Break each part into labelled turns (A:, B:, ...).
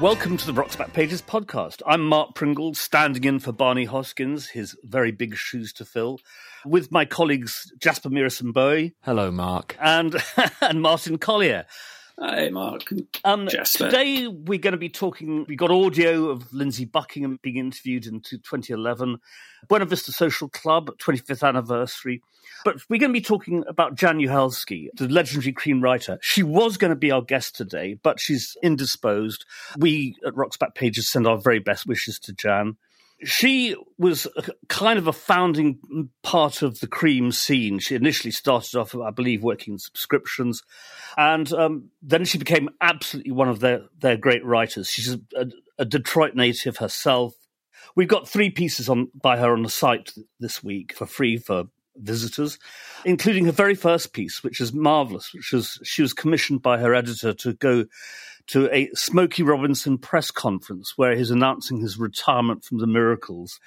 A: Welcome to the Rock's Backpages podcast. I'm Mark Pringle, standing in for Barney Hoskyns, his very big shoes to fill, with my colleagues Jasper Murison-Bowie.
B: Hello, Mark.
A: And, and Martin Colyer.
C: Hi, Mark.
A: Um, today we're going to be talking. We got audio of Lindsey Buckingham being interviewed in 2011, Buena Vista Social Club 25th anniversary. But we're going to be talking about Jaan Uhelszki, the legendary Creem writer. She was going to be our guest today, but she's indisposed. We at Rock's Backpages send our very best wishes to Jaan she was kind of a founding part of the Creem scene. She initially started off, I believe, working in subscriptions, and um, then she became absolutely one of their their great writers. She's a, a, Detroit native herself. We've got three pieces on by her on the site this week for free for visitors, including her very first piece, which is marvelous. Which was she was commissioned by her editor to go to a Smokey Robinson press conference where he's announcing his retirement from the Miracles.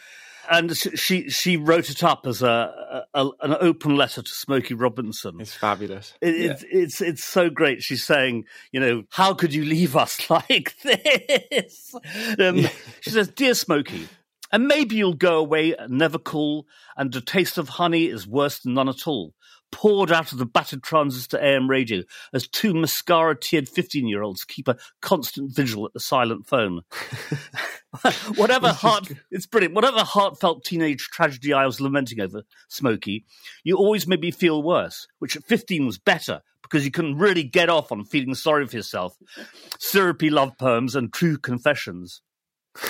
A: And she she wrote it up as a, a an open letter to Smokey Robinson.
B: It's fabulous.
A: It, yeah. it's it's it's so great. She's saying, you know, how could you leave us like this? Um, yeah. She says, "Dear Smokey, and maybe you'll go away and never call, and the taste of honey is worse than none at all poured out of the battered transistor AM radio as two mascara tiered 15 year olds keep a constant vigil at the silent phone. whatever heart, it's brilliant. Whatever heartfelt teenage tragedy I was lamenting over, Smokey, you always made me feel worse, which at 15 was better because you couldn't really get off on feeling sorry for yourself. Syrupy love poems and true confessions.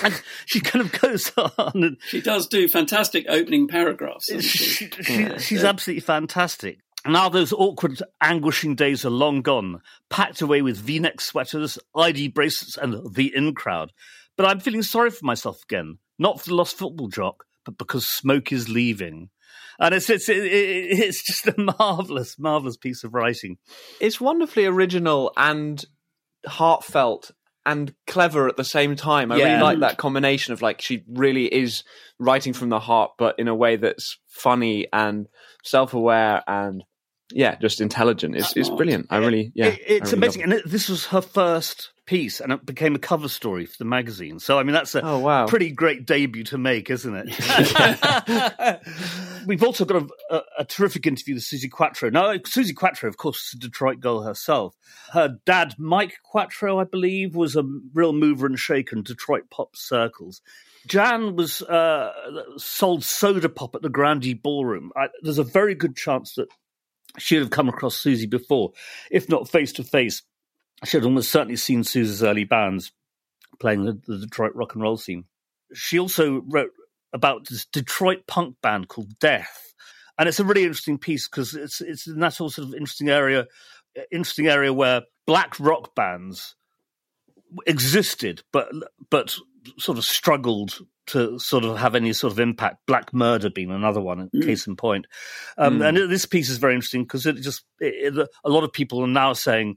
A: And she kind of goes on. And
C: she does do fantastic opening paragraphs. She,
A: she, she, she's absolutely fantastic. Now those awkward, anguishing days are long gone, packed away with V-neck sweaters, ID bracelets, and the in crowd. But I'm feeling sorry for myself again, not for the lost football jock, but because Smoke is leaving. And it's it's it's just a marvelous, marvelous piece of writing.
B: It's wonderfully original and heartfelt and clever at the same time. I yeah. really like that combination of like she really is writing from the heart, but in a way that's funny and self-aware and yeah, just intelligent. It's it's brilliant. I really yeah. It,
A: it's
B: really
A: amazing, and it, this was her first piece, and it became a cover story for the magazine. So I mean, that's a
B: oh, wow.
A: pretty great debut to make, isn't it? We've also got a, a, a, terrific interview with Suzi Quatro. Now, Suzi Quatro, of course, is a Detroit girl herself. Her dad, Mike Quatro, I believe, was a real mover and shaker in Detroit pop circles. Jaan was uh, sold soda pop at the Grande Ballroom. I, there's a very good chance that she'd have come across Suzi before, if not face to face. She had almost certainly seen Suzi's early bands playing the, the Detroit rock and roll scene. She also wrote about this Detroit punk band called Death, and it's a really interesting piece because it's it's in that sort of interesting area, interesting area where black rock bands existed, but but sort of struggled to sort of have any sort of impact. Black Merda being another one, mm. case in point. Um, mm. And this piece is very interesting because it just it, it, a lot of people are now saying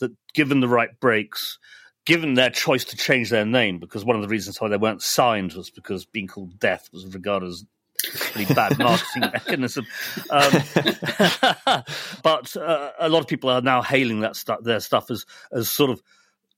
A: that given the right breaks, given their choice to change their name, because one of the reasons why they weren't signed was because being called Death was regarded as a pretty bad marketing mechanism. Um, but uh, a lot of people are now hailing that stuff, their stuff as as sort of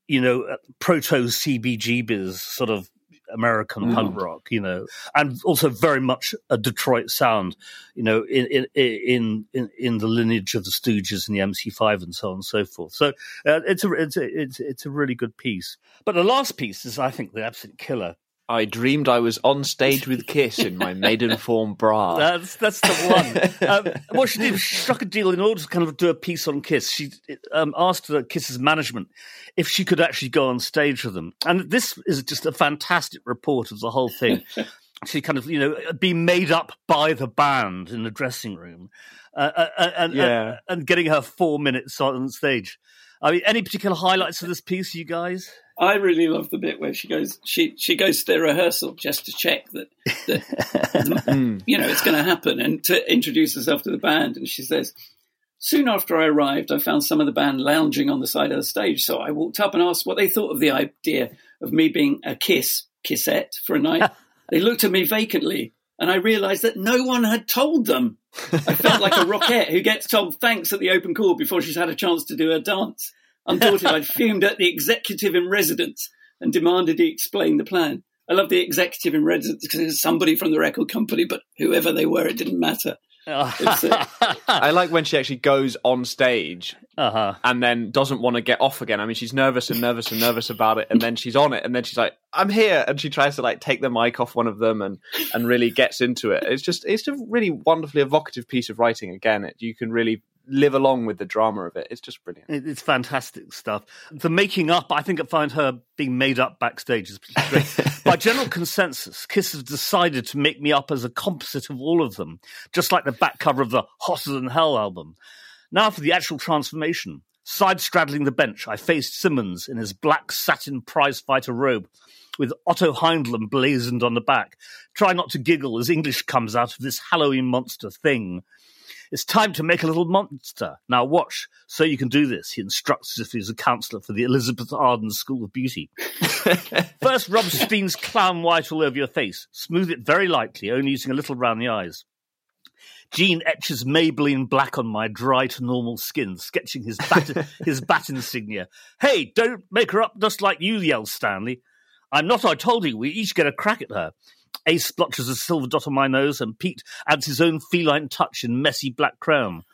A: you know uh, proto CBGBs sort of American mm. punk rock, you know, and also very much a Detroit sound, you know, in in in in the lineage of the Stooges and the MC5 and so on and so forth. So uh, it's a it's a, it's it's a really good piece. But the last piece is, I think, the absolute killer.
B: I dreamed I was on stage with Kiss in my Maidenform bra.
A: That's that's the one. um, what she did, she struck a deal in order to kind of do a piece on Kiss. She um, asked the Kiss's management if she could actually go on stage with them, and this is just a fantastic report of the whole thing. she kind of, you know, be made up by the band in the dressing room, uh, uh, uh and, yeah. and, and getting her four minutes on stage. I mean, any particular highlights of this piece, you guys?
C: I really love the bit where she goes she she goes to the rehearsal just to check that, that you know it's going to happen and to introduce herself to the band. And she says soon after I arrived I found some of the band lounging on the side of the stage. So I walked up and asked what they thought of the idea of me being a kiss kissette for a night. They looked at me vacantly and I realized that no one had told them I felt like a rockette who gets told thanks at the open call before she's had a chance to do her dance Unfortunately, I'd fumed at the executive in residence and demanded he explain the plan. I love the executive in residence because it's somebody from the record company, but whoever they were, it didn't matter.
B: Uh, I like when she actually goes on stage uh-huh. and then doesn't want to get off again. I mean, she's nervous and nervous and nervous about it, and then she's on it, and then she's like, "I'm here," and she tries to like take the mic off one of them and and really gets into it. It's just it's a really wonderfully evocative piece of writing. Again, it, you can really live along with the drama of it. It's just brilliant.
A: It's fantastic stuff. The making up, I think I find her being made up backstage is great. By general consensus, Kiss has decided to make me up as a composite of all of them, just like the back cover of the Hotter Than Hell album. Now for the actual transformation. Side straddling the bench, I faced Simmons in his black satin prizefighter robe with Otto Heinlein blazoned on the back. Try not to giggle as English comes out of this Halloween monster thing. It's time to make a little monster. Now watch, so you can do this. He instructs as if he's a counselor for the Elizabeth Arden School of Beauty. First, rub Stein's clown white all over your face. Smooth it very lightly, only using a little round the eyes. Gene etches Maybelline black on my dry to normal skin, sketching his bat, his bat insignia. Hey, don't make her up just like you, yells Stanley. I'm not, I told you, we each get a crack at her. Ace splotches a silver dot on my nose, and Pete adds his own feline touch in messy black crown.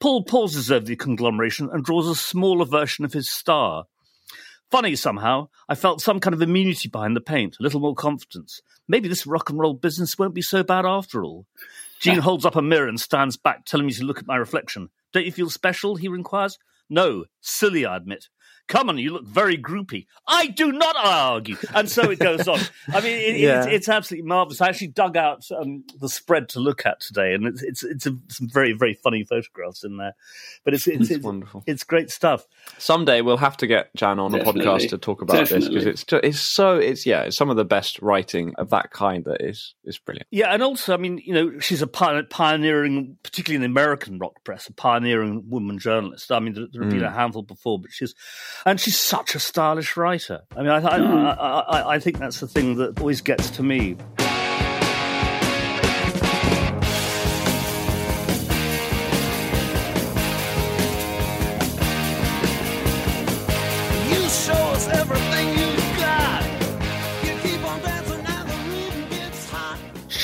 A: Paul pauses over the conglomeration and draws a smaller version of his star. Funny somehow, I felt some kind of immunity behind the paint, a little more confidence. Maybe this rock and roll business won't be so bad after all. Gene holds up a mirror and stands back, telling me to look at my reflection. Don't you feel special? he inquires. No, silly, I admit. Come on, you look very groupy. I do not argue. And so it goes on. I mean, it, yeah. it's, it's, absolutely marvelous. I actually dug out um, the spread to look at today, and it's it's, it's a, some very very funny photographs in there. But it's it's, it's wonderful. It's great stuff.
B: Someday we'll have to get Jaan on Definitely. a podcast to talk about Definitely. this because it's just, it's so it's yeah it's some of the best writing of that kind that is is brilliant.
A: Yeah, and also I mean you know she's a pioneering, particularly in the American rock press, a pioneering woman journalist. I mean there, there have mm. been a handful before, but she's and she's such a stylish writer. I mean, I, I, I, I think that's the thing that always gets to me.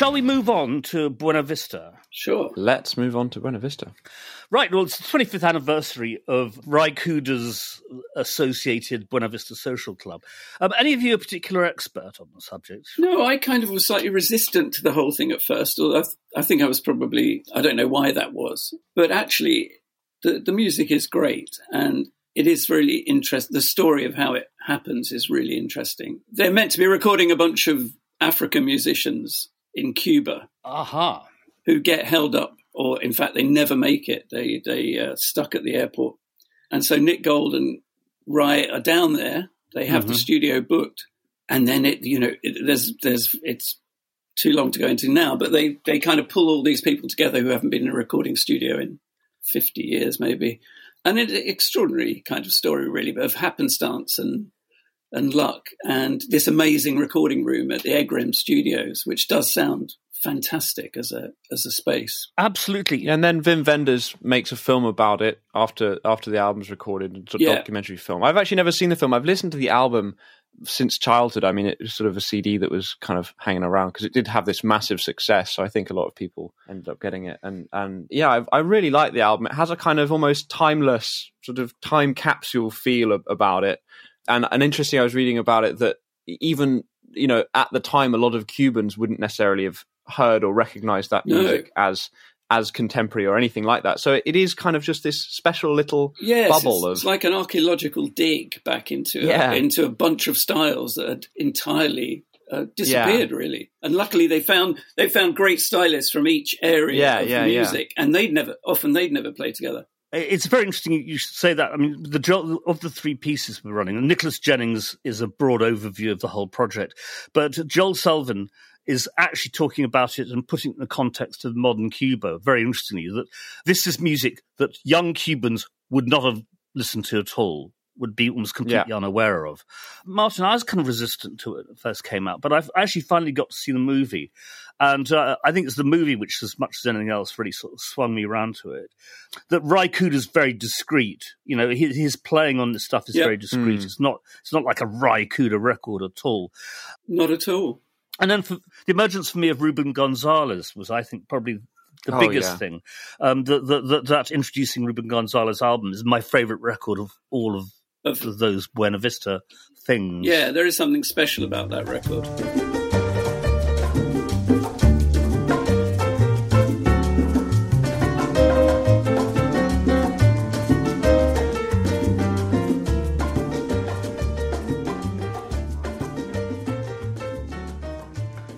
A: Shall we move on to Buena Vista?
C: Sure.
B: Let's move on to Buena Vista.
A: Right. Well, it's the 25th anniversary of Cooder's associated Buena Vista Social Club. Um, any of you a particular expert on the subject?
C: No, I kind of was slightly resistant to the whole thing at first. Although I, th- I think I was probably, I don't know why that was. But actually, the, the music is great. And it is really interesting. The story of how it happens is really interesting. They're meant to be recording a bunch of African musicians in Cuba.
A: Aha. Uh-huh.
C: Who get held up, or in fact, they never make it. They they uh, stuck at the airport, and so Nick Gold and Ry are down there. They have mm-hmm. the studio booked, and then it you know it, there's there's it's too long to go into now, but they they kind of pull all these people together who haven't been in a recording studio in fifty years maybe, and it's an extraordinary kind of story really, but of happenstance and and luck and this amazing recording room at the Egrem Studios, which does sound fantastic as a as a space.
A: Absolutely.
B: And then Wim Wenders makes a film about it after after the album's recorded, a yeah. documentary film. I've actually never seen the film. I've listened to the album since childhood. I mean, it was sort of a CD that was kind of hanging around because it did have this massive success. So I think a lot of people ended up getting it. And and yeah, I, I really like the album. It has a kind of almost timeless sort of time capsule feel about it and and interesting, I was reading about it that even you know at the time, a lot of Cubans wouldn't necessarily have heard or recognized that music no. as as contemporary or anything like that. So it is kind of just this special little yes, bubble
C: it's,
B: of
C: it's like an archaeological dig back into yeah. a, into a bunch of styles that had entirely uh, disappeared yeah. really. And luckily they found they found great stylists from each area yeah, of yeah, music, and they'd never often they'd never play together.
A: It's very interesting you should say that. I mean, the job of the three pieces we're running, Nicholas Jennings is a broad overview of the whole project, but Joel Selvin is actually talking about it and putting it in the context of modern Cuba. Very interestingly, that this is music that young Cubans would not have listened to at all would be almost completely yeah. unaware of. Martin, I was kind of resistant to it when it first came out, but I've actually finally got to see the movie. and uh, I think it's the movie which, as much as anything else, really sort of swung me around to it. That Ry Cooder's very discreet. You know, his, his playing on this stuff is yep. very discreet. Mm. It's not it's not like a Ry Cooder record at all.
C: Not at all.
A: And then for, the emergence for me of Ruben Gonzalez was, I think, probably the oh, biggest yeah. thing. Um, the, the, the, that introducing Ruben Gonzalez album is my favorite record of all of, of those Buena Vista things.
C: Yeah, there is something special about that record.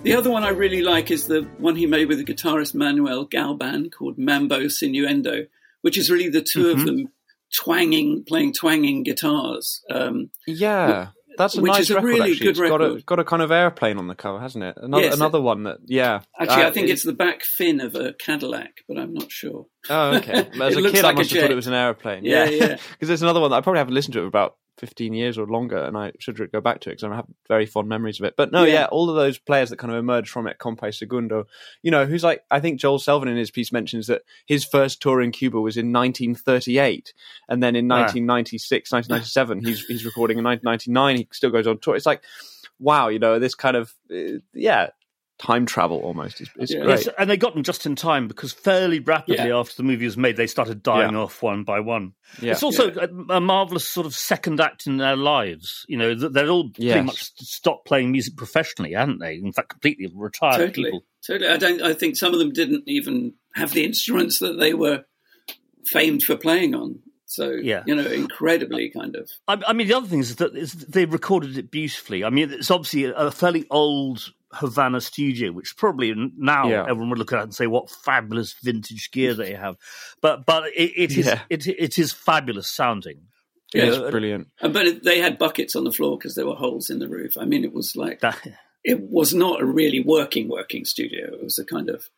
C: The other one I really like is the one he made with the guitarist Manuel Galban called Mambo Sinuendo, which is really the 2 mm-hmm. of them twanging, playing twanging guitars. Um,
B: yeah. That's a
C: which
B: nice
C: is a
B: record,
C: really
B: actually.
C: good
B: it's
C: record.
B: Got a, got a kind of airplane on the cover, hasn't it? Another,
C: Yes,
B: another one that, yeah.
C: Actually,
B: Uh,
C: I think
B: it-
C: it's the back fin of a Cadillac, but I'm not sure.
B: Oh, okay. As a kid,
C: like
B: I must have thought it was an airplane.
C: Yeah, yeah.
B: Because there's another one that I probably haven't listened to it about 15 years or longer, and I should go back to it because I have very fond memories of it. But no,
C: Yeah.
B: yeah. all of those players that kind of emerged from it, Compay Segundo, you know, who's like, I think Joel Selvin in his piece mentions that his first tour in Cuba was in 1938, and then in
A: Ah.
B: 1996, 1997, he's he's recording in 1999. He still goes on tour. It's like, wow, you know, this kind of, uh, yeah, time travel almost. It's, it's
C: Yeah.
B: great.
A: Yes, and they got them just in time because fairly rapidly
C: Yeah.
A: after the movie was made, they started dying
B: Yeah.
A: off one by one.
B: Yeah.
A: It's also a, a marvelous sort of second act in their lives. You know, th- they're all pretty much stopped playing music professionally, haven't they? In fact, completely retired
C: totally,
A: people.
C: totally. I don't. I think some of them didn't even have the instruments that they were famed for playing on. So
A: Yeah.
C: you know, incredibly kind of.
A: I, I mean, the other thing is that is they recorded it beautifully. I mean, it's obviously a, a fairly old Havana studio, which probably now
B: Yeah.
A: everyone would look at it and say, "What fabulous vintage gear they have." But but it, it is
B: Yeah.
A: it, it is fabulous sounding.
B: Yeah, it's brilliant.
C: uh, But they had buckets on the floor because there were holes in the roof. I mean, it was like
A: that-
C: it was not a really working working studio. It was a kind of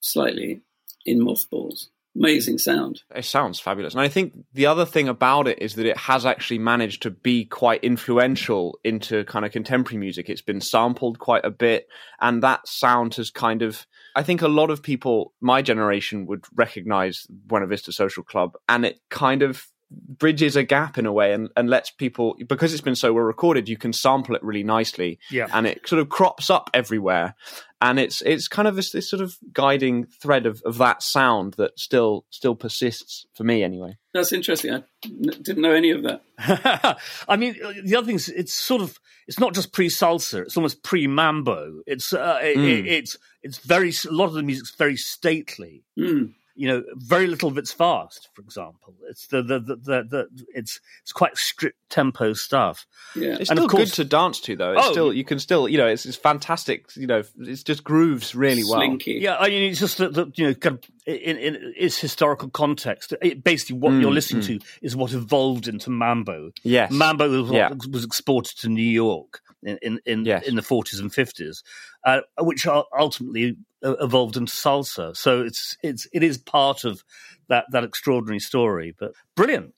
C: slightly in mothballs. Amazing sound.
B: It sounds fabulous. And I think the other thing about it is that it has actually managed to be quite influential into kind of contemporary music. It's been sampled quite a bit, and that sound has kind of. I think a lot of people, my generation, would recognize Buena Vista Social Club, and it kind of bridges a gap in a way and, and lets people because it's been so well recorded you can sample it really nicely
A: Yeah.
B: and it sort of crops up everywhere and it's it's kind of this, this sort of guiding thread of, of that sound that still still persists for me anyway
C: That's interesting. I n- didn't know any of that.
A: I mean, the other thing is, it's sort of, it's not just pre salsa; it's almost pre mambo. It's, uh, it,
B: Mm.
A: it's, it's very. A lot of the music's very stately.
C: Mm.
A: You know, very little of it's fast. For example, it's the the the, the, the it's it's quite strict tempo stuff.
C: Yeah.
B: it's
A: And of
B: still
A: course-
B: good to dance to though it's
A: Oh.
B: still you can still you know it's, it's fantastic you know it's just grooves really well
A: Yeah, I mean, it's just that, that you know, kind of in, in its historical context, it, basically what
B: Mm,
A: you're listening to is what evolved into mambo.
B: yes
A: Mambo was,
B: Yeah.
A: was exported to New York in in in,
B: Yes.
A: in the 40s and 50s, uh, which ul- ultimately uh, evolved into salsa. So it's it's it is part of that that extraordinary story. But brilliant.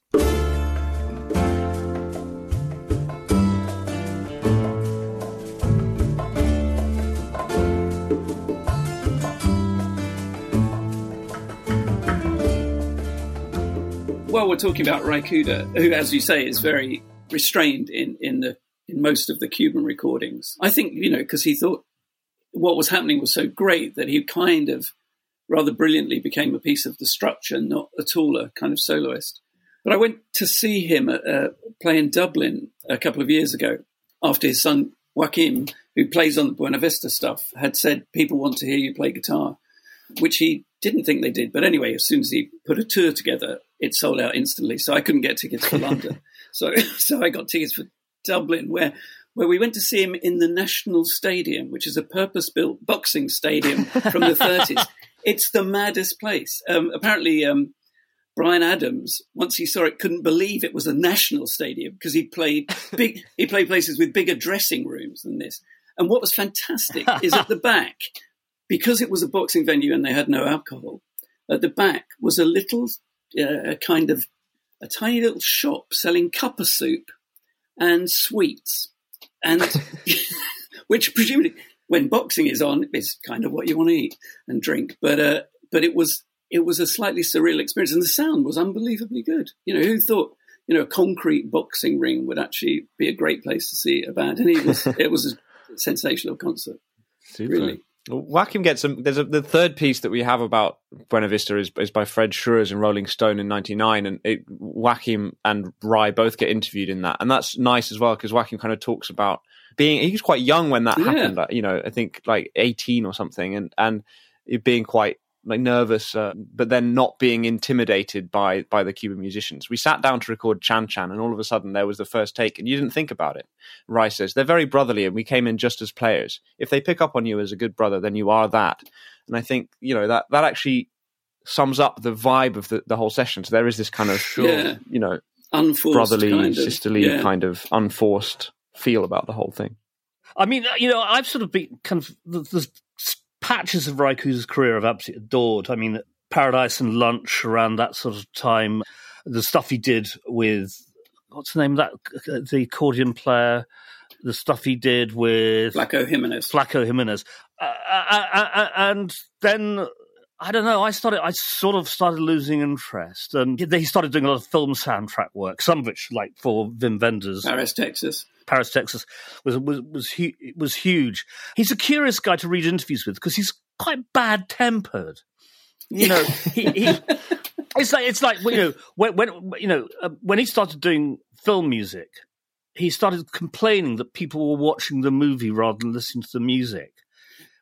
C: Well, we're talking about Ry Cooder, who, as you say, is very restrained in, in the in most of the Cuban recordings. I think you know because he thought what was happening was so great that he kind of rather brilliantly became a piece of the structure, not at all a kind of soloist. But I went to see him at, uh, play in Dublin a couple of years ago after his son Joachim, who plays on the Buena Vista stuff, had said people want to hear you play guitar, which he didn't think they did. But anyway, as soon as he put a tour together, it sold out instantly. So I couldn't get tickets for London. So so I got tickets for Dublin, where where we went to see him in the National Stadium, which is a purpose-built boxing stadium from the 30s. It's the maddest place. Um, apparently, um, Bryan Adams, once he saw it, couldn't believe it was a national stadium because he played big. he played places with bigger dressing rooms than this. And what was fantastic is at the back, because it was a boxing venue and they had no alcohol. At the back was a little, uh, kind of, a tiny little shop selling cuppa soup and sweets, and which presumably when boxing is on, is kind of what you want to eat and drink. But uh, but it was it was a slightly surreal experience, and the sound was unbelievably good. You know, who thought you know a concrete boxing ring would actually be a great place to see a band? And it was it was a sensational concert. Super. Really.
B: Joachim gets some. There's a, the third piece that we have about Buena Vista is, is by Fred Schruers in Rolling Stone in '99, and it, Joachim and Ry both get interviewed in that, and that's nice as well because Joachim kind of talks about being. He was quite young when that yeah. happened. You know, I think like 18 or something, and and being quite like nervous, uh, but then not being intimidated by by the Cuban musicians. We sat down to record Chan Chan, and all of a sudden there was the first take, and you didn't think about it. Rice says they're very brotherly, and we came in just as players. If they pick up on you as a good brother, then you are that. And I think you know that that actually sums up the vibe of the, the whole session. So there is this kind of yeah. you know
C: unforced
B: brotherly,
C: kind of,
B: sisterly
C: yeah.
B: kind of unforced feel about the whole thing.
A: I mean, you know, I've sort of been kind of there's patches of Cooder's career I've absolutely adored. I mean, Paradise and Lunch around that sort of time, the stuff he did with what's the name of that the accordion player, the stuff he did with
C: Flaco Jimenez,
A: Flaco Jimenez, uh, uh, uh, uh, and then I don't know. I started. I sort of started losing interest, and he started doing a lot of film soundtrack work. Some of which, like for Wim Wenders,
C: Paris, Texas.
A: Paris, Texas, was was was, hu- was huge. He's a curious guy to read interviews with because he's quite bad tempered. You know, he, he, it's like it's like you know when, when you know uh, when he started doing film music, he started complaining that people were watching the movie rather than listening to the music,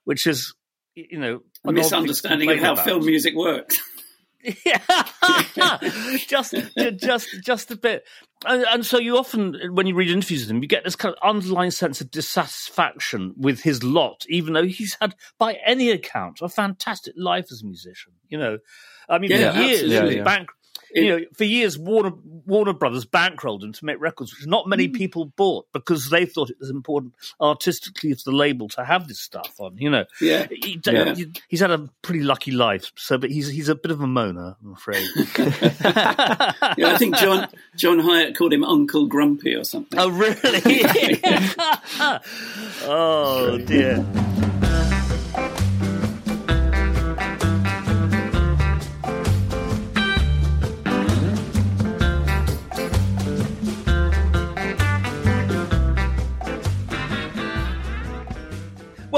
A: which is you know
C: a misunderstanding of how about. film music works.
A: yeah, just just just a bit, and, and, so you often, when you read interviews with him, you get this kind of underlying sense of dissatisfaction with his lot, even though he's had, by any account, a fantastic life as a musician. You know, I mean, yeah, for years, yeah, yeah. Bank, you know, for years Warner Warner Brothers bankrolled him to make records, which not many mm. people bought because they thought it was important artistically for the label to have this stuff on. You know,
C: yeah,
A: he, yeah. he's had a pretty lucky life. So, but he's he's a bit of a moaner, I'm afraid.
C: yeah, I think John John Hiatt called him Uncle Grumpy or something.
A: Oh, really? oh dear.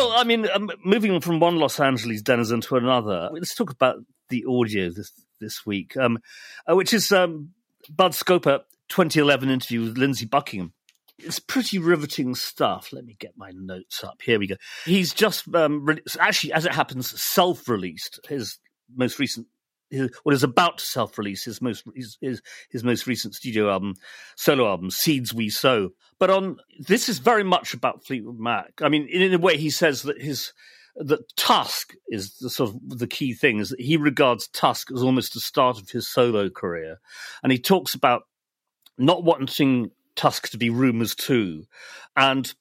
A: Well, I mean, um, moving from one Los Angeles denizen to another, let's talk about the audio this this week, um, uh, which is um, Bud Scoppa 2011 interview with Lindsey Buckingham. It's pretty riveting stuff. Let me get my notes up. Here we go. He's just um, re- actually, as it happens, self-released his most recent what is about to self-release his most his, his, his most recent studio album, solo album, Seeds We Sow. But on this is very much about Fleetwood Mac. I mean, in, in a way, he says that his that Tusk is the sort of the key thing is that he regards Tusk as almost the start of his solo career, and he talks about not wanting Tusk to be Rumours too, and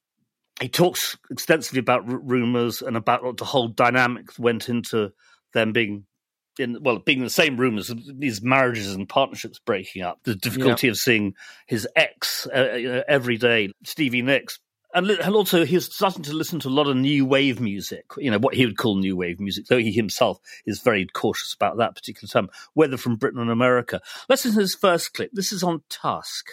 A: he talks extensively about Rumours and about what the whole dynamic went into them being in well being in the same room as these marriages and partnerships breaking up, the difficulty of seeing his ex uh, every day, Stevie Nicks. And, and also, he was starting to listen to a lot of new wave music, you know, what he would call new wave music, though he himself is very cautious about that particular term, whether from Britain and America. Let's listen to his first clip. This is on Tusk.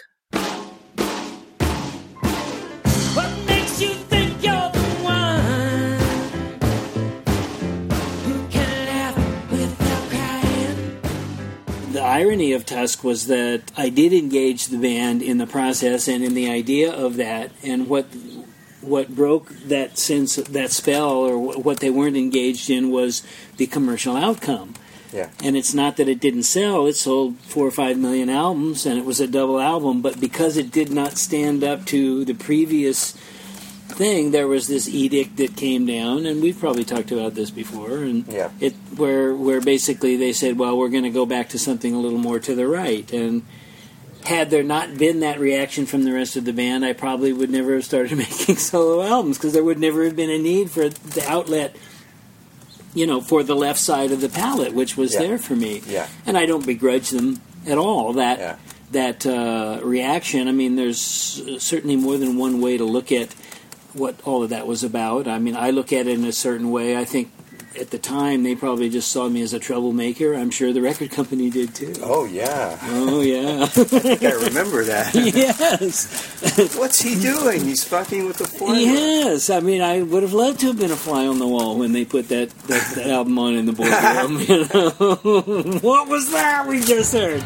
D: Irony of Tusk was that I did engage the band in the process and in the idea of that, and what what broke that sense that spell or what they weren't engaged in was the commercial outcome.
B: Yeah.
D: And it's not that it didn't sell; it sold four or five million albums, and it was a double album. But because it did not stand up to the previous thing, there was this edict that came down, and we've probably talked about this before, and
B: yeah.
D: it where where basically they said, well, we're going to go back to something a little more to the right, and had there not been that reaction from the rest of the band, I probably would never have started making solo albums because there would never have been a need for the outlet, you know, for the left side of the palette, which was
B: yeah.
D: there for me.
B: Yeah.
D: And I don't begrudge them at all that yeah. that uh, reaction. I mean, there's certainly more than one way to look at what all of that was about. I mean, I look at it in a certain way. I think at the time they probably just saw me as a troublemaker. I'm sure the record company did too.
E: Oh yeah.
D: Oh yeah.
E: I think I remember that.
D: yes.
E: What's he doing? He's fucking with the formula.
D: Yes. I mean, I would have loved to have been a fly on the wall when they put that, that, that album on in the boardroom. you know? what was that we just heard?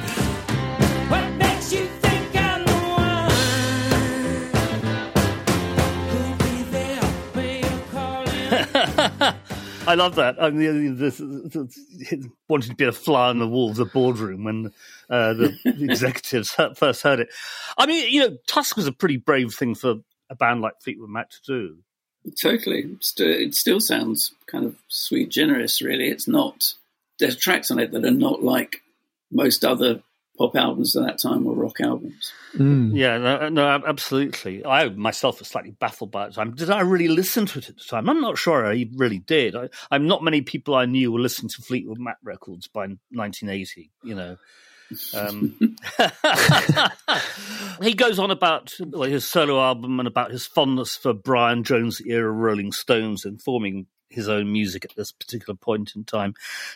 A: I love that. I mean, this, this, wanting to be a fly on the wall of the boardroom when uh, the executives first heard it. I mean, you know, Tusk was a pretty brave thing for a band like Fleetwood Mac to do.
C: Totally. It still sounds kind of sweet generous, really. It's not, there's tracks on it that are not like most other pop albums at that time or rock albums.
A: Yeah, no, no, absolutely. I myself was slightly baffled by it. Time. Did I really listen to it at the time? I'm not sure I really did. I, I'm not many people I knew were listening to Fleetwood Mac records by 1980. You know. Um, he goes on about well, his solo album and about his fondness for Brian Jones era Rolling Stones and forming his own music at this particular point in time,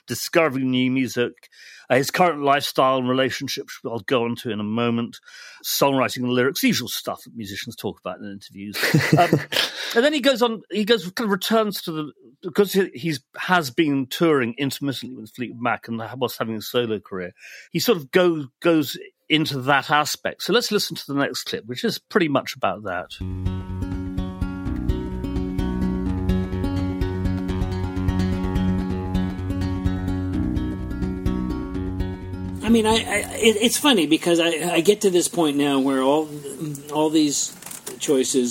A: discovering new music, uh, his current lifestyle and relationships, which I'll go on to in a moment, songwriting and lyrics, usual stuff that musicians talk about in interviews. um, and then he goes on, he goes, kind of returns to the, because he he's, has been touring intermittently with Fleetwood Mac and was having a solo career, he sort of go, goes into that aspect. So let's listen to the next clip, which is pretty much about that.
D: Mean, I, I it, it's funny because I, I get to this point now where all all these choices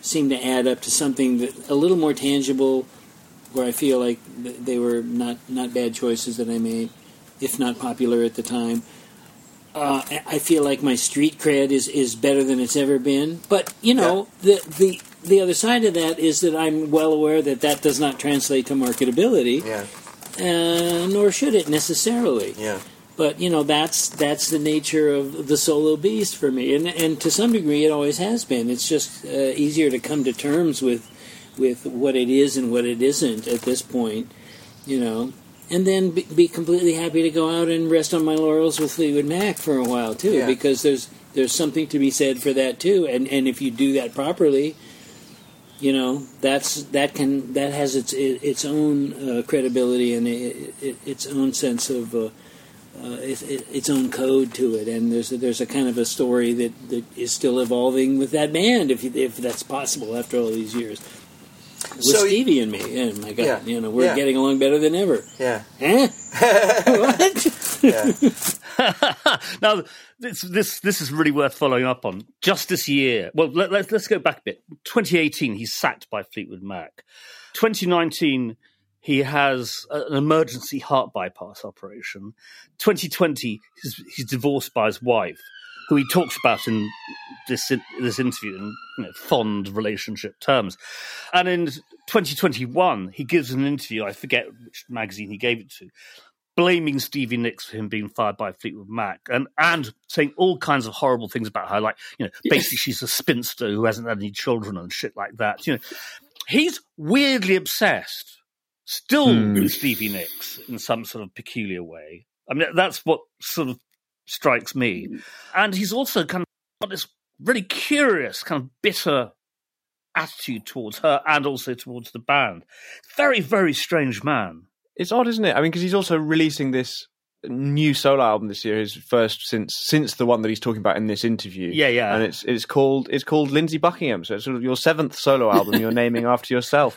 D: seem to add up to something that a little more tangible, where I feel like they were not not bad choices that I made, if not popular at the time. Uh, I feel like my street cred is, is better than it's ever been, but you know the the the other side of that is that I'm well aware that that does not translate to marketability,
E: Yeah.
D: uh, nor should it necessarily
E: Yeah.
D: But you know that's that's the nature of the solo beast for me. And and to some degree it always has been. It's just uh, easier to come to terms with with what it is and what it isn't at this point you know. And then be, be completely happy to go out and rest on my laurels with Fleetwood Mac for a while too
E: Yeah.
D: because there's there's something to be said for that too. And and if you do that properly you know that's that can that has its its own uh, credibility and it, it, its own sense of uh, uh, it, it, its own code to it, and there's a, there's a kind of a story that, that is still evolving with that band, if you, if that's possible after all these years. With
E: So y-
D: Stevie and me, oh my God,
E: Yeah,
D: you know we're
E: yeah.
D: getting along better than ever.
E: Yeah.
D: Huh? what?
E: Yeah.
A: now, this this this is really worth following up on. Just this year, well, let, let's let's go back a bit. 2018, he's sacked by Fleetwood Mac. 2019, he has uh, an emergency heart bypass operation. 2020, he's, he's divorced by his wife, who he talks about in this in, this interview in you know, fond relationship terms. And in 2021, he gives an interview. I forget which magazine he gave it to, blaming Stevie Nicks for him being fired by Fleetwood Mac and and saying all kinds of horrible things about her, like you know, basically she's a spinster who hasn't had any children and shit like that. You know, he's weirdly obsessed, still hmm. with Stevie Nicks in some sort of peculiar way. I mean, that's what sort of strikes me, and he's also kind of got this really curious, kind of bitter attitude towards her and also towards the band. Very, very strange man.
B: It's odd, isn't it? I mean, because he's also releasing this new solo album this year, his first since since the one that he's talking about in this interview.
A: Yeah, yeah.
B: and it's it's called it's called Lindsey Buckingham. So it's sort of your seventh solo album you're naming after yourself.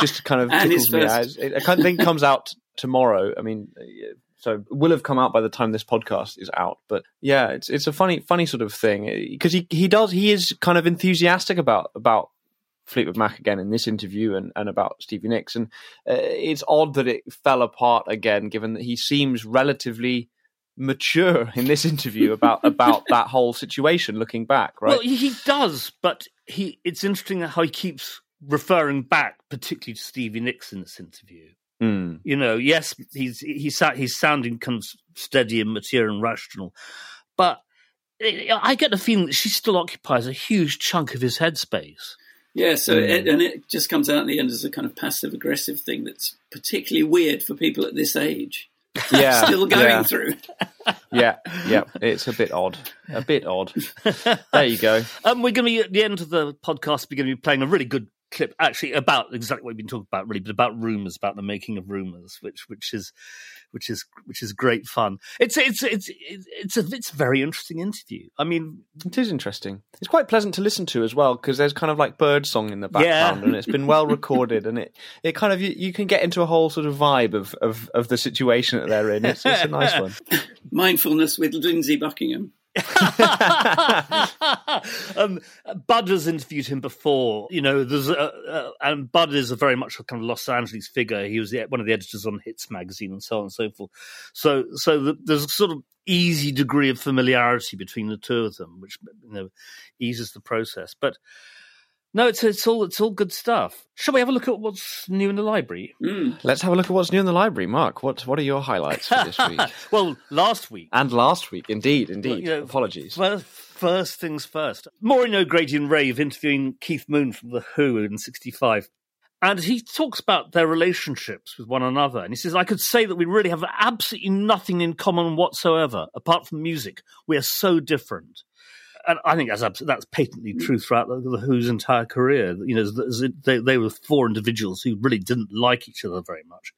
B: Just kind of tickles me.
C: first.
B: It, I kind of think comes out tomorrow. I mean, uh, so it will have come out by the time this podcast is out. But yeah, it's it's a funny funny sort of thing because he he does he is kind of enthusiastic about about Fleetwood Mac again in this interview and, and about Stevie Nicks. And uh, it's odd that it fell apart again, given that he seems relatively mature in this interview about about that whole situation. Looking back, right?
A: Well, he does, but he it's interesting how he keeps referring back, particularly to Stevie Nicks in this interview.
B: Hmm.
A: You know, yes, he's he's he's sounding kind of steady and mature and rational, but I I get the feeling that she still occupies a huge chunk of his headspace.
C: Yeah, so it, and it just comes out in the end as a kind of passive aggressive thing that's particularly weird for people at this age.
B: Yeah,
C: Still going
B: yeah,
C: through.
B: Yeah, yeah, it's a bit odd. A bit odd. There you go.
A: Um, we're going to be at the end of the podcast. We're going to be playing a really good clip, actually, about exactly what we've been talking about, really, but about rumors, about the making of rumors, which which is which is which is great fun. It's it's it's it's it's a it's a very interesting interview. I mean,
B: It is interesting. It's quite pleasant to listen to as well because there's kind of like bird song in the background,
A: Yeah.
B: and it's been well recorded, and it it kind of you, you can get into a whole sort of vibe of of, of the situation that they're in. It's, it's a nice one.
C: Mindfulness with Lindsey Buckingham.
A: um, Bud has interviewed him before. You know, there's a, and Bud is a very much a kind of Los Angeles figure. He was the, one of the editors on Hits magazine and so on and so forth. So, so the, there's a sort of easy degree of familiarity between the two of them, which you know eases the process. But no, it's it's all it's all good stuff. Shall we have a look at what's new in the library? Hmm.
B: Let's have a look at what's new in the library, Mark. What what are your highlights for this week
A: well, last week
B: and last week? Indeed, indeed.
A: Well, you know,
B: Apologies.
A: First, first things first. Maureen O'Grady and Rave interviewing Keith Moon from The Who in 65. And he talks about their relationships with one another. And he says, I could say that we really have absolutely nothing in common whatsoever, apart from music. We are so different. And I think that's that's patently true throughout the, Who's entire career. You know, they, they were four individuals who really didn't like each other very much.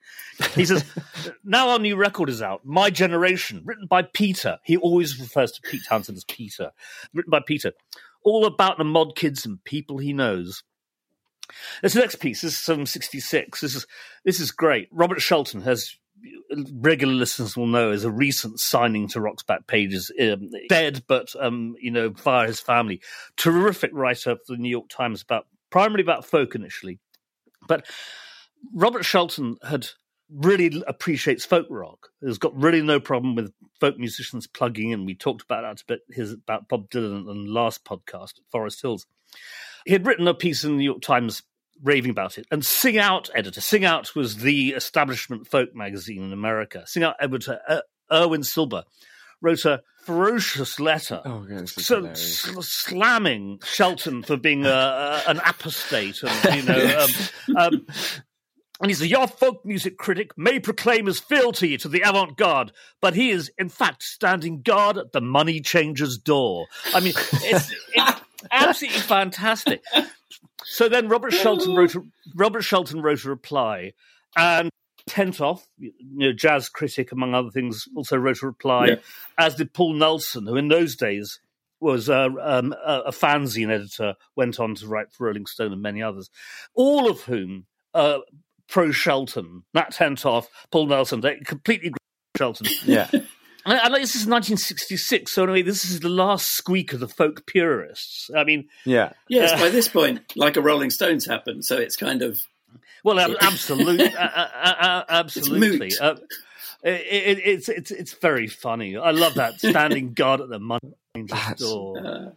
A: He says, now our new record is out, My Generation, written by Peter. He always refers to Pete Townshend as Peter. Written by Peter. All about the mod kids and people he knows. This next piece this is from '66. This is this is great. Robert Shelton has regular listeners will know is a recent signing to Rock's Backpages. Um, dead, but um, you know, via his family. Terrific writer for the New York Times about primarily about folk initially, but Robert Shelton had really appreciates folk rock. Has got really no problem with folk musicians plugging in. We talked about that a bit his about Bob Dylan and last podcast Forest Hills. He had written a piece in the New York Times raving about it. And Sing Out editor, Sing Out was the establishment folk magazine in America. Sing Out editor uh, Irwin Silber wrote a ferocious letter
B: Oh,
A: so sl- slamming Shelton for being a, a, an apostate, and you know, um, um, and he says your folk music critic may proclaim his fealty to the avant-garde, but he is in fact standing guard at the money changer's door. I mean, it's, it's absolutely fantastic. So then Robert Shelton wrote a, Robert Shelton wrote a reply, and Hentoff, you know, jazz critic among other things, also wrote a reply,
C: Yeah.
A: as did Paul Nelson, who in those days was uh, um, a, a fanzine editor, went on to write for Rolling Stone and many others, all of whom uh, pro Shelton, Nat Hentoff, Paul Nelson, they completely Shelton.
B: Yeah.
A: I, I like this is 1966, so anyway, this is the last squeak of the folk purists. I mean,
B: yeah,
C: yes.
A: Uh,
C: by this point, like a Rolling Stones happened, so it's kind of
A: well, absolutely, absolutely. Uh, it's, it, it, it's it's it's very funny. I love that standing guard at the money uh,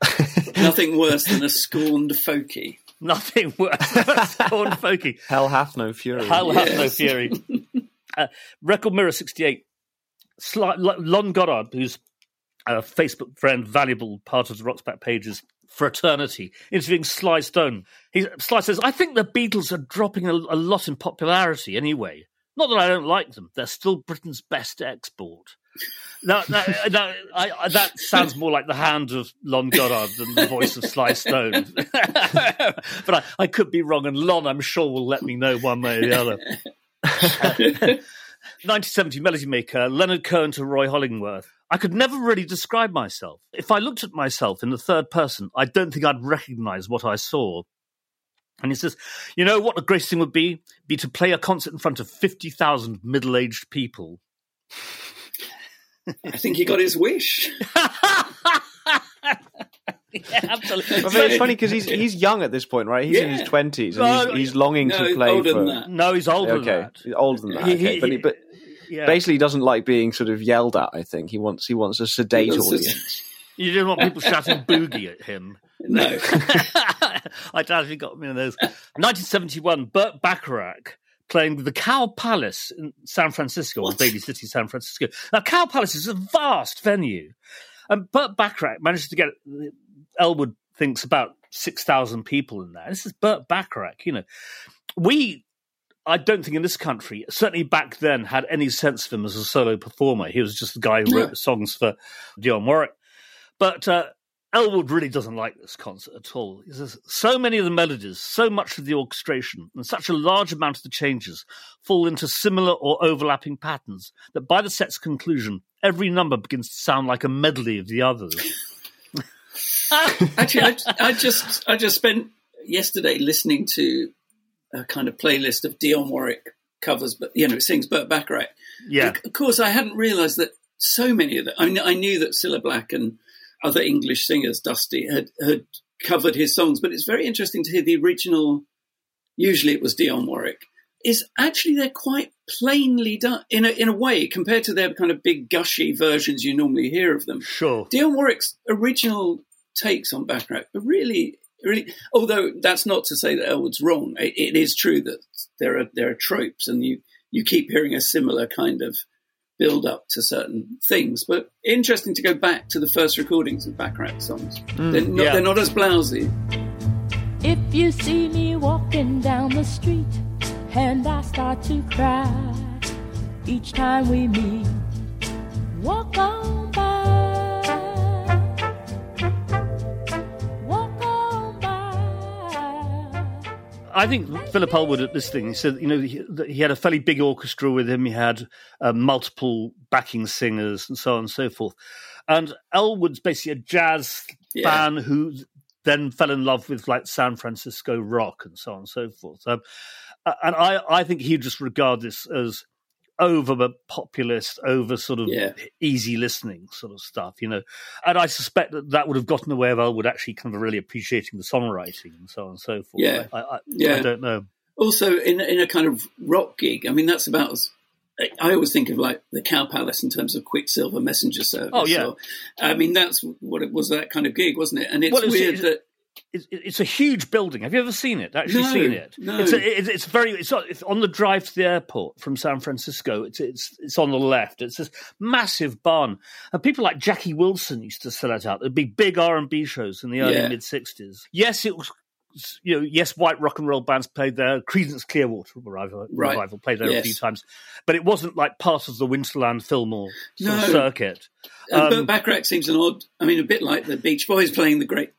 C: nothing worse than a scorned folkie.
A: Nothing worse than a scorned folkie.
B: Hell hath no fury.
A: Hell hath no fury. Uh, record Mirror 68 slight, Lon Goddard, who's a Facebook friend, valuable part of the Rocks Pages fraternity, interviewing Sly Stone. He, Sly says, I think the Beatles are dropping a, a lot in popularity anyway. Not that I don't like them, they're still Britain's best export. Now, now, uh, now I, I, that sounds more like the hand of Lon Goddard than the voice of Sly Stone. but I, I could be wrong, and Lon, I'm sure, will let me know one way or the other. 1970 Melody Maker, Leonard Cohen to Roy Hollingworth. I could never really describe myself. If I looked at myself in the third person, I don't think I'd recognize what I saw. And he says, you know what the greatest thing would be? Be to play a concert in front of 50,000 middle aged people.
C: I think he got his wish.
A: yeah, absolutely.
B: I mean, it's funny because he's he's young at this point, right? He's in his twenties and
A: No,
B: he's, he's longing
C: no,
B: to
C: he's
B: play
C: older
B: for.
C: than that.
A: No, he's older
B: Okay,
A: than that.
B: he's older than that.
A: He-
B: okay,
A: he-
B: but he, but
A: Yeah.
B: basically he doesn't like being sort of yelled at. I think he wants he wants a sedate
C: He wants to-
B: audience.
A: You didn't want people shouting boogie at him.
C: No.
A: I doubt if he got me one of those. 1971, Burt Bacharach playing the Cow Palace in San Francisco, or
C: What?
A: Baby City, San Francisco. Now, Cow Palace is a vast venue. And Burt Bacharach managed to get, Elwood thinks, about six thousand people in there. This is Burt Bacharach. You know, we. I don't think in this country, certainly back then, had any sense of him as a solo performer. He was just the guy who wrote
C: No.
A: songs for Dionne Warwick. But uh, Elwood really doesn't like this concert at all. He says so many of the melodies, so much of the orchestration, and such a large amount of the changes fall into similar or overlapping patterns that by the set's conclusion, every number begins to sound like a medley of the others.
C: Actually, I, I just I just spent yesterday listening to a kind of playlist of Dionne Warwick covers, but you know, it sings Burt Bacharach.
A: Yeah.
C: Of course, I hadn't realised that so many of them. I, mean, I knew that Cilla Black and other English singers, Dusty, had had covered his songs, but it's very interesting to hear the original. Usually, it was Dionne Warwick. Is actually they're quite plainly done in a in a way compared to their kind of big gushy versions you normally hear of them.
A: Sure.
C: Dionne Warwick's original takes on Bacharach are really, really. Although that's not to say that Elwood's wrong. It, it is true that there are there are tropes, and you you keep hearing a similar kind of build up to certain things. But interesting to go back to the first recordings of Bacharach songs. Mm, they're, not,
A: yeah.
C: they're not as blousy.
F: If you see me walking down the street and I start to cry each time we meet, walk on by.
A: I think Philip Elwood at this thing, he said, you know, he, he had a fairly big orchestra with him. He had uh, multiple backing singers and so on and so forth. And Elwood's basically a jazz
C: Yeah.
A: fan who then fell in love with like San Francisco rock and so on and so forth. Um, uh, and I, I think he'd just regard this as over populist, over sort of
C: Yeah.
A: easy listening sort of stuff, you know. And I suspect that that would have gotten in the way of Elwood actually kind of really appreciating the songwriting and so on and so forth.
C: Yeah.
A: I, I,
C: Yeah.
A: I don't know.
C: Also, in in a kind of rock gig, I mean, that's about as. I always think of like the Cow Palace in terms of Quicksilver Messenger Service.
A: Oh, yeah.
C: or- I mean, that's what it was that kind of gig, wasn't it? And it's
A: Well, it's-
C: weird
A: it's-
C: that
A: It's, it's a huge building. Have you ever seen it? Actually
C: No,
A: seen it?
C: no.
A: It's, a, it's, it's very. It's, on- it's on the drive to the airport from San Francisco. It's it's it's on the left. It's this massive barn, and people like Jackie Wilson used to sell it out. There'd be big R and B shows in the early
C: Yeah.
A: mid '60s. Yes, it was. You know, yes, white rock and roll bands played there. Creedence Clearwater Revival,
C: Right.
A: Revival played there a few times, but it wasn't like part of the Winterland Fillmore
C: No.
A: circuit.
C: And
A: Um,
C: Burt Bacharach seems an odd. I mean, a bit like the Beach Boys playing the great,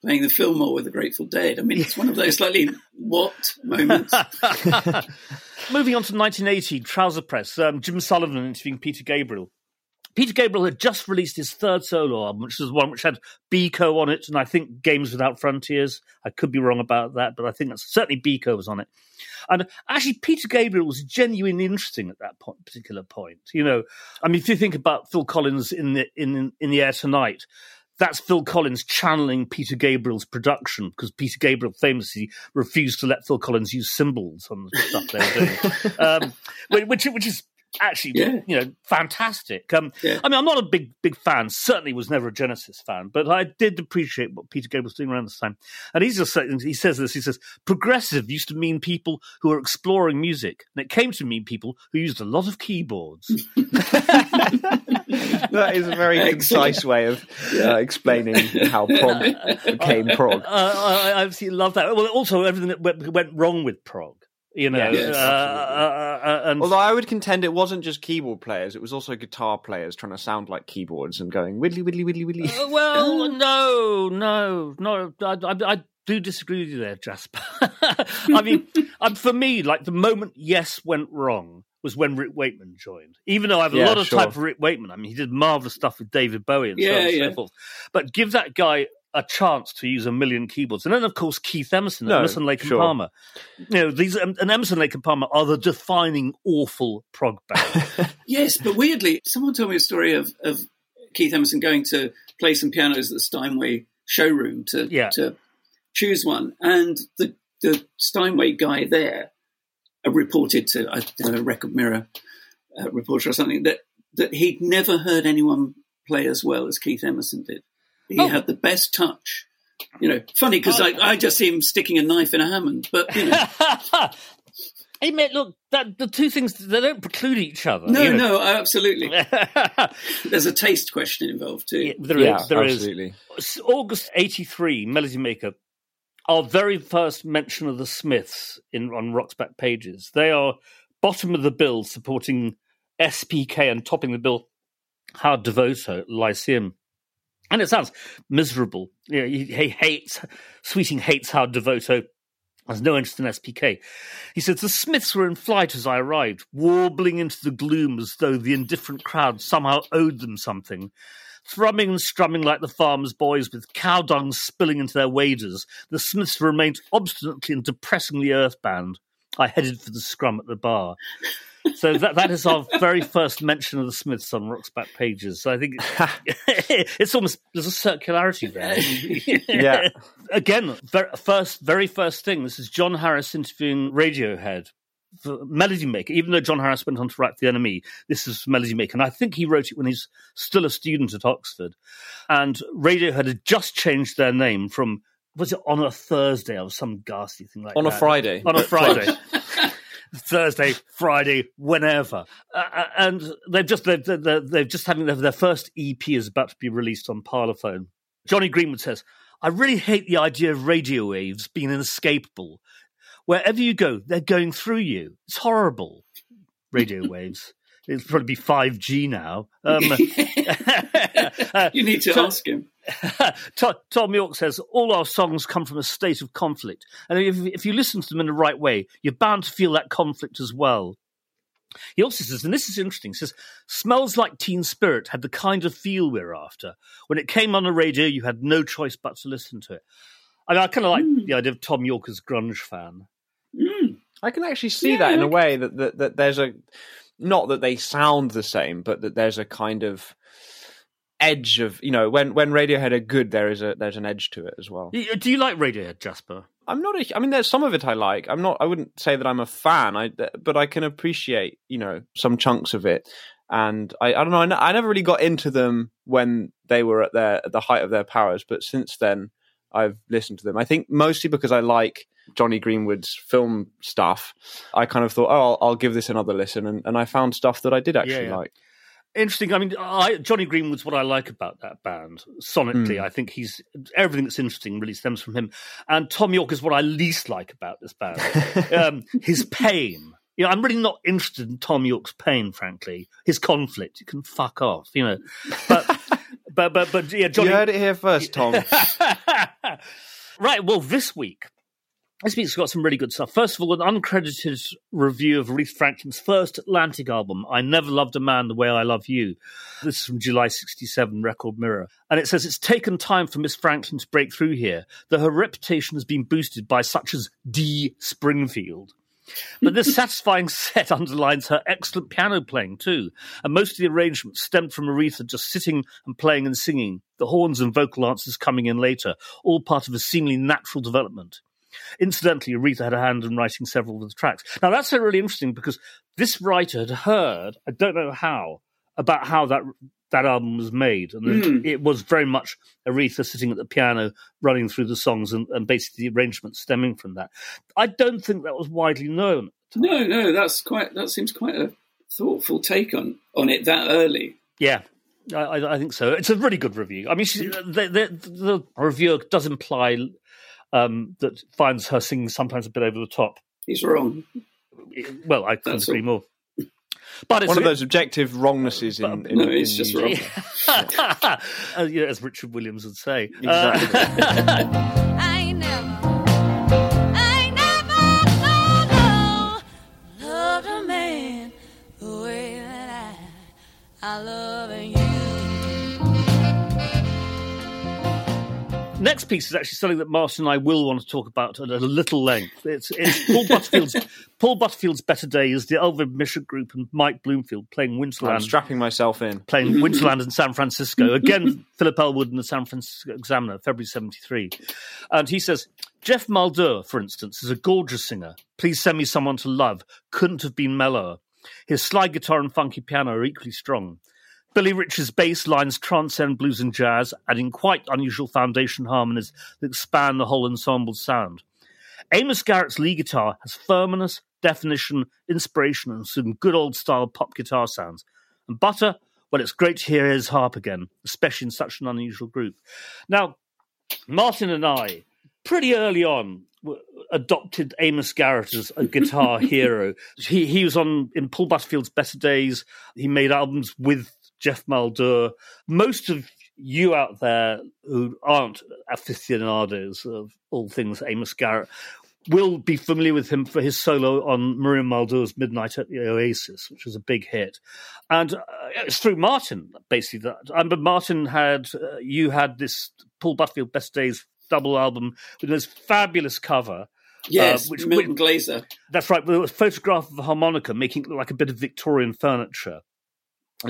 C: playing the Fillmore with the Grateful Dead. I mean, it's one of those slightly what moments.
A: Moving on to 1980, Trouser Press, um, Jim Sullivan interviewing Peter Gabriel. Peter Gabriel had just released his third solo album, which was one which had Biko on it, and I think Games Without Frontiers. I could be wrong about that, but I think that's certainly Biko was on it. And actually, Peter Gabriel was genuinely interesting at that point, particular point. You know, I mean, if you think about Phil Collins in the in in the air tonight, that's Phil Collins channeling Peter Gabriel's production because Peter Gabriel famously refused to let Phil Collins use cymbals on the stuff they were doing, um, which which is actually
C: Yeah.
A: you know fantastic. Um,
C: Yeah.
A: I mean, I'm not a big big fan. Certainly, was never a Genesis fan, but I did appreciate what Peter Gabriel was doing around this time. And he's just saying, he says this. He says progressive used to mean people who are exploring music, and it came to mean people who used a lot of keyboards.
B: that is a very concise way of uh, explaining how prog became prog.
A: uh, I, I absolutely love that. Well, also everything that went, went wrong with prog, you know.
B: Yes,
A: uh, uh, uh, and
B: Although I would contend it wasn't just keyboard players; it was also guitar players trying to sound like keyboards and going widdly widdly widdly widdly.
A: Uh, well, no, no, no. I, I, I do disagree with you there, Jasper. I mean, um, for me, like the moment Yes went wrong was when Rick Wakeman joined. Even though I have a
B: Yeah,
A: lot of
B: sure.
A: time for Rick Wakeman. I mean, he did marvelous stuff with David Bowie and so on and
C: yeah.
A: so forth. But give that guy a chance to use a million keyboards, and then of course Keith Emerson,
B: No,
A: Emerson Lake
B: sure.
A: and Palmer. You know, these and Emerson Lake and Palmer are the defining awful prog band.
C: yes, but weirdly, someone told me a story of, of Keith Emerson going to play some pianos at the Steinway showroom to
A: Yeah.
C: to choose one, and the the Steinway guy there reported to I don't know Record Mirror uh, reporter or something that that he'd never heard anyone play as well as Keith Emerson did. He
A: Oh.
C: had the best touch. You know, funny because oh. I, I just see him sticking a knife in a Hammond, but you know,
A: hey, mate, look, that, the two things they don't preclude each other.
C: no,
A: you know.
C: no, absolutely. There's a taste question involved too.
A: there is.
B: yeah,
A: there is.
B: absolutely.
A: August 83, Melody Maker our very first mention of the Smiths in on Rock's Backpages. They are bottom of the bill, supporting SPK and topping the bill. Howard Devoto, Lyceum. And it sounds miserable. You know, he, he hates, Sweeting hates Howard Devoto has no interest in SPK. He says the Smiths were in flight as I arrived, warbling into the gloom as though the indifferent crowd somehow owed them something. Thrumming and strumming like the farmers' boys, with cow dung spilling into their waders, the Smiths remained obstinately and depressingly earthbound. I headed for the scrum at the bar. So that that is our very first mention of the Smiths on Rock's Backpages. So I think it's almost there's a circularity there.
B: Yeah.
A: Again, ver- first very first thing. This is John Harris interviewing Radiohead. Melody Maker, even though John Harris went on to write The NME, this is Melody Maker. And I think he wrote it when he's still a student at Oxford. And Radiohead had just changed their name from, was it on a Thursday or some ghastly thing like
B: On
A: that?
B: On a Friday.
A: On a Friday. Thursday, Friday, whenever, uh, uh, and they've just they've, they've, they've just having their, their first EP is about to be released on Parlophone. Jonny Greenwood says, "I really hate the idea of radio waves being inescapable. Wherever you go, they're going through you. It's horrible. Radio waves. It'll probably be five G now. Um,
C: you need to
A: so-
C: ask him.
A: Thom Yorke says all our songs come from a state of conflict, and if, if you listen to them in the right way, you're bound to feel that conflict as well. He also says, and this is interesting, says, Smells Like Teen Spirit had the kind of feel we're after. When it came on the radio, you had no choice but to listen to it. And I kind of like the idea of Thom Yorke as grunge fan.
C: Mm.
B: I can actually see
C: Yeah,
B: that in a way that, that that there's a not that they sound the same, but that there's a kind of edge of you know when when Radiohead are good, there is a there's an edge to it as well.
A: Do you like Radiohead, Jasper?
B: I'm not a. I mean, there's some of it I like. I'm not. I wouldn't say that I'm a fan. I but I can appreciate you know some chunks of it. And I, I don't know. I, ne- I never really got into them when they were at their at the height of their powers. But since then, I've listened to them. I think mostly because I like Jonny Greenwood's film stuff. I kind of thought, oh, I'll, I'll give this another listen, and, and I found stuff that I did actually
A: yeah.
B: like.
A: Interesting. I mean, I, Jonny Greenwood's what I like about that band. Sonically,
B: Mm.
A: I think he's everything that's interesting really stems from him. And Thom Yorke is what I least like about this band. um, his pain. You know, I'm really not interested in Thom Yorke's pain, frankly. His conflict, you can fuck off, you know. But, but, but, but, yeah, Jonny.
B: You heard it here first, Tom.
A: right. Well, this week, this week's got some really good stuff. First of all, an uncredited review of Aretha Franklin's first Atlantic album, I Never Loved a Man the Way I Love You. This is from July 67, Record Mirror. And it says it's taken time for Miss Franklin to break through here, though her reputation has been boosted by such as D. Springfield. But this satisfying set underlines her excellent piano playing too, and most of the arrangements stemmed from Aretha just sitting and playing and singing, the horns and vocal answers coming in later, all part of a seemingly natural development. Incidentally, Aretha had a hand in writing several of the tracks. Now that's really interesting because this writer had heard, I don't know how, about how that that album was made, and
C: Mm.
A: it was very much Aretha sitting at the piano, running through the songs, and, and basically the arrangements stemming from that. I don't think that was widely known.
C: No, no, that's quite. That seems quite a thoughtful take on on it that early.
A: Yeah, I, I, I think so. It's a really good review. I mean, she, the, the, the reviewer does imply um, that finds her singing sometimes a bit over the top.
C: He's wrong.
A: Well, I couldn't agree more. But it's
B: One of those objective wrongnesses in. in
C: No, it's
B: in
C: just wrong.
A: Uh, yeah, as Richard Williams would say.
B: Exactly.
A: Uh, next piece is actually something that Martin and I will want to talk about at a little length. It's, it's Paul Butterfield's Paul Butterfield's Better Days, the Elvin Bishop Group, and Mike Bloomfield playing Winterland.
B: I'm strapping myself in.
A: playing Winterland in San Francisco. Again, Philip Elwood in the San Francisco Examiner, February 73. And he says, Geoff Muldaur, for instance, is a gorgeous singer. Please send me someone to love. Couldn't have been mellower. His slide guitar and funky piano are equally strong. Billy Rich's bass lines transcend blues and jazz, adding quite unusual foundation harmonies that expand the whole ensemble's sound. Amos Garrett's lead guitar has firmness, definition, inspiration, and some good old style pop guitar sounds. And Butter, well, it's great to hear his harp again, especially in such an unusual group. Now, Martin and I pretty early on adopted Amos Garrett as a guitar hero. He he was on in Paul Butterfield's Better Days. He made albums with Geoff Muldaur. Most of you out there who aren't aficionados of all things Amos Garrett will be familiar with him for his solo on Maria Muldaur's Midnight at the Oasis, which was a big hit. And uh, it's through Martin, basically. That I remember Martin had, uh, you had this Paul Butterfield Best Days double album with this fabulous cover.
C: Yes,
A: uh, which,
C: Milton Glaser.
A: that's right, with a photograph of a harmonica making it look like a bit of Victorian furniture.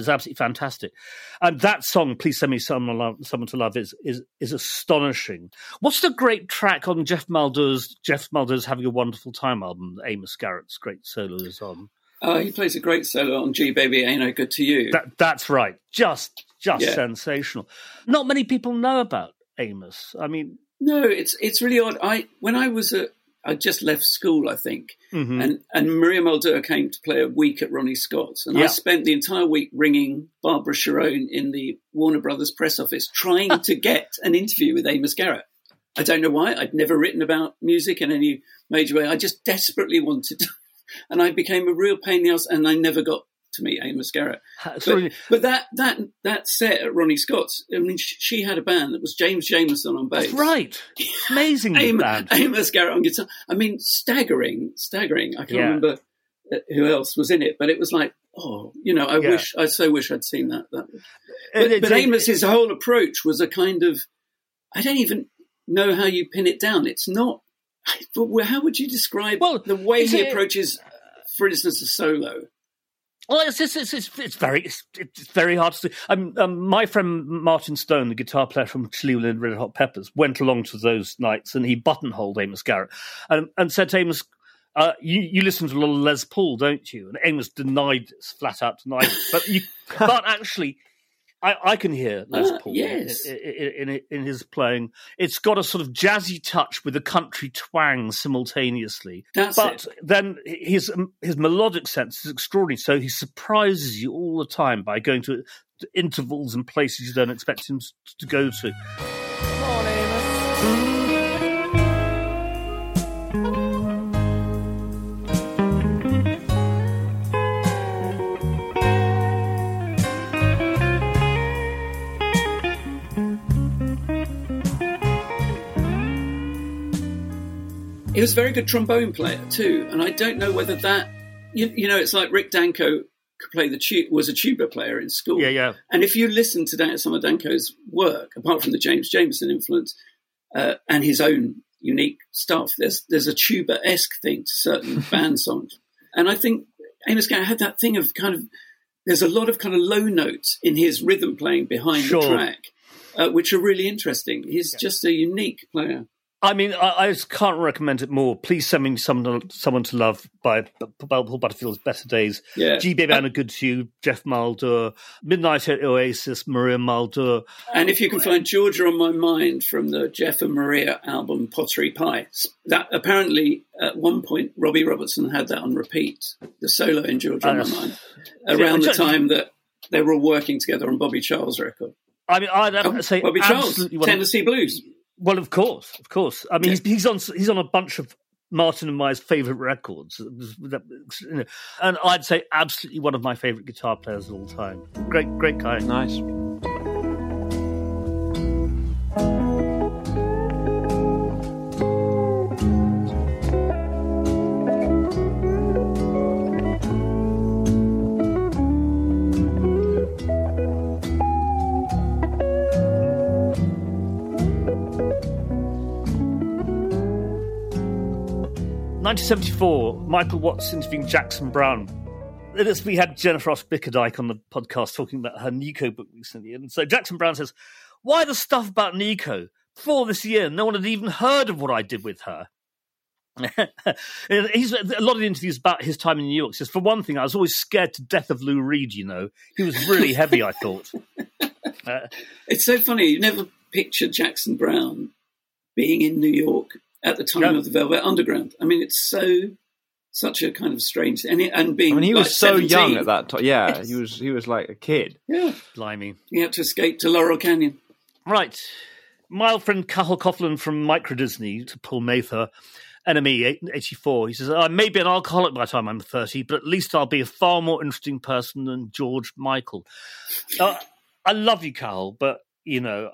A: It's absolutely fantastic, and that song, "Please Send Me Someone, Love, Someone to Love," is is is astonishing. What's the great track on Geoff Muldaur's Geoff Muldaur's "Having a Wonderful Time" album? that Amos Garrett's great solo is on.
C: Uh, he plays a great solo on G Baby Ain't I Good to You.
A: That that's right, just just
C: Yeah.
A: sensational. Not many people know about Amos. I mean,
C: no, it's it's really odd. I when I was a I just left school, I think,
A: mhm.
C: and and Maria Muldaur came to play a week at Ronnie Scott's, and
A: Yeah.
C: I spent the entire week ringing Barbara Sharon in the Warner Brothers press office trying to get an interview with Amos Garrett. I don't know why. I'd never written about music in any major way. I just desperately wanted to, and I became a real pain in the ass, and I never got to meet Amos Garrett. But, but that that that set at Ronnie Scott's, I mean, sh- she had a band that was James Jamerson on bass.
A: that's right, amazing
C: Amos. Amos Garrett on guitar. I mean, staggering, staggering. I can't
A: Yeah.
C: remember uh, who else was in it, but it was like, oh, you know, I
A: Yeah.
C: wish, I so wish I'd seen that. that. But,
A: It's-
C: but Amos's whole approach was a kind of, I don't even know how you pin it down. It's not. But how would you describe
A: Well,
C: the way he approaches, for instance, a solo?
A: Well, it's it's it's, it's, it's very it's, it's very hard to do. Um, um, my friend Martin Stone, the guitar player from Chilli Willi and Red Hot Peppers, went along to those nights and he buttonholed Amos Garrett and, and said to Amos, uh, you, "You listen to a lot of Les Paul, don't you?" And Amos denied this flat out, denied it. But you can't actually. I, I can hear Les
C: Ah,
A: Paul
C: yes.
A: in, in, in, in his playing. It's got a sort of jazzy touch with a country twang simultaneously
C: That's
A: but
C: it.
A: then his um, his melodic sense is extraordinary. So he surprises you all the time by going to, to intervals and places you don't expect him to go to.
C: He was a very good trombone player too, and I don't know whether that, you, you know, it's like Rick Danko could play the tu- was a tuba player in school.
A: Yeah, yeah.
C: And if you listen to Dan- some of Danko's work, apart from the James Jamerson influence uh, and his own unique stuff, there's there's a tuba esque thing to certain band songs, and I think Amos Garrett had that thing of kind of there's a lot of kind of low notes in his rhythm playing behind
A: Sure.
C: the track, uh, which are really interesting. He's just a unique player.
A: I mean, I, I just can't recommend it more. Please send me someone, someone to love by, Paul Butterfield's Better Days.
C: Yeah.
A: G. Baby Anna Good to You, Geoff Muldaur, Midnight at Oasis, Maria Muldaur.
C: And if you can find Georgia on My Mind from the Geoff and Maria album Pottery Pies, that apparently at one point Robbie Robertson had that on repeat, the solo in Georgia on My oh, Mind, around the time that they were all working together on Bobby Charles' record.
A: I mean, I'd have
C: Oh,
A: to say
C: Bobby Charles,
A: absolutely one of-
C: Tennessee Blues.
A: Well, of course, of course. I mean, he's, he's on he's on a bunch of Martin and my favourite records, It was- that- you know, and I'd say absolutely one of my favourite guitar players of all time. Great, great guy.
B: Nice.
A: Nineteen seventy four. Michael Watts interviewing Jackson Browne. This, we had Jennifer Ross Bickerdike on the podcast talking about her Nico book recently, and so Jackson Browne says, "Why the stuff about Nico? Before this year, no one had even heard of what I did with her." He's a lot of interviews about his time in New York. Says for one thing, I was always scared to death of Lou Reed. You know, he was really heavy. I thought. Uh,
C: It's so funny. You never pictured Jackson Browne being in New York at the time
A: Yeah.
C: of the Velvet Underground. I mean, it's so such a kind of strange and, and being
B: I mean, he
C: like
B: was so
C: 17.
B: young at that time. Yeah,
C: Yes.
B: he was. He was like a kid.
C: Yeah,
A: blimey.
C: he had to escape to Laurel Canyon.
A: Right. my old friend Cathal Coughlan from Micro Disney to Paul Mathur, NME 84. He says, I may be an alcoholic by the time I'm 30, but at least I'll be a far more interesting person than George Michael. Uh, I love you, Cathal, but, you know,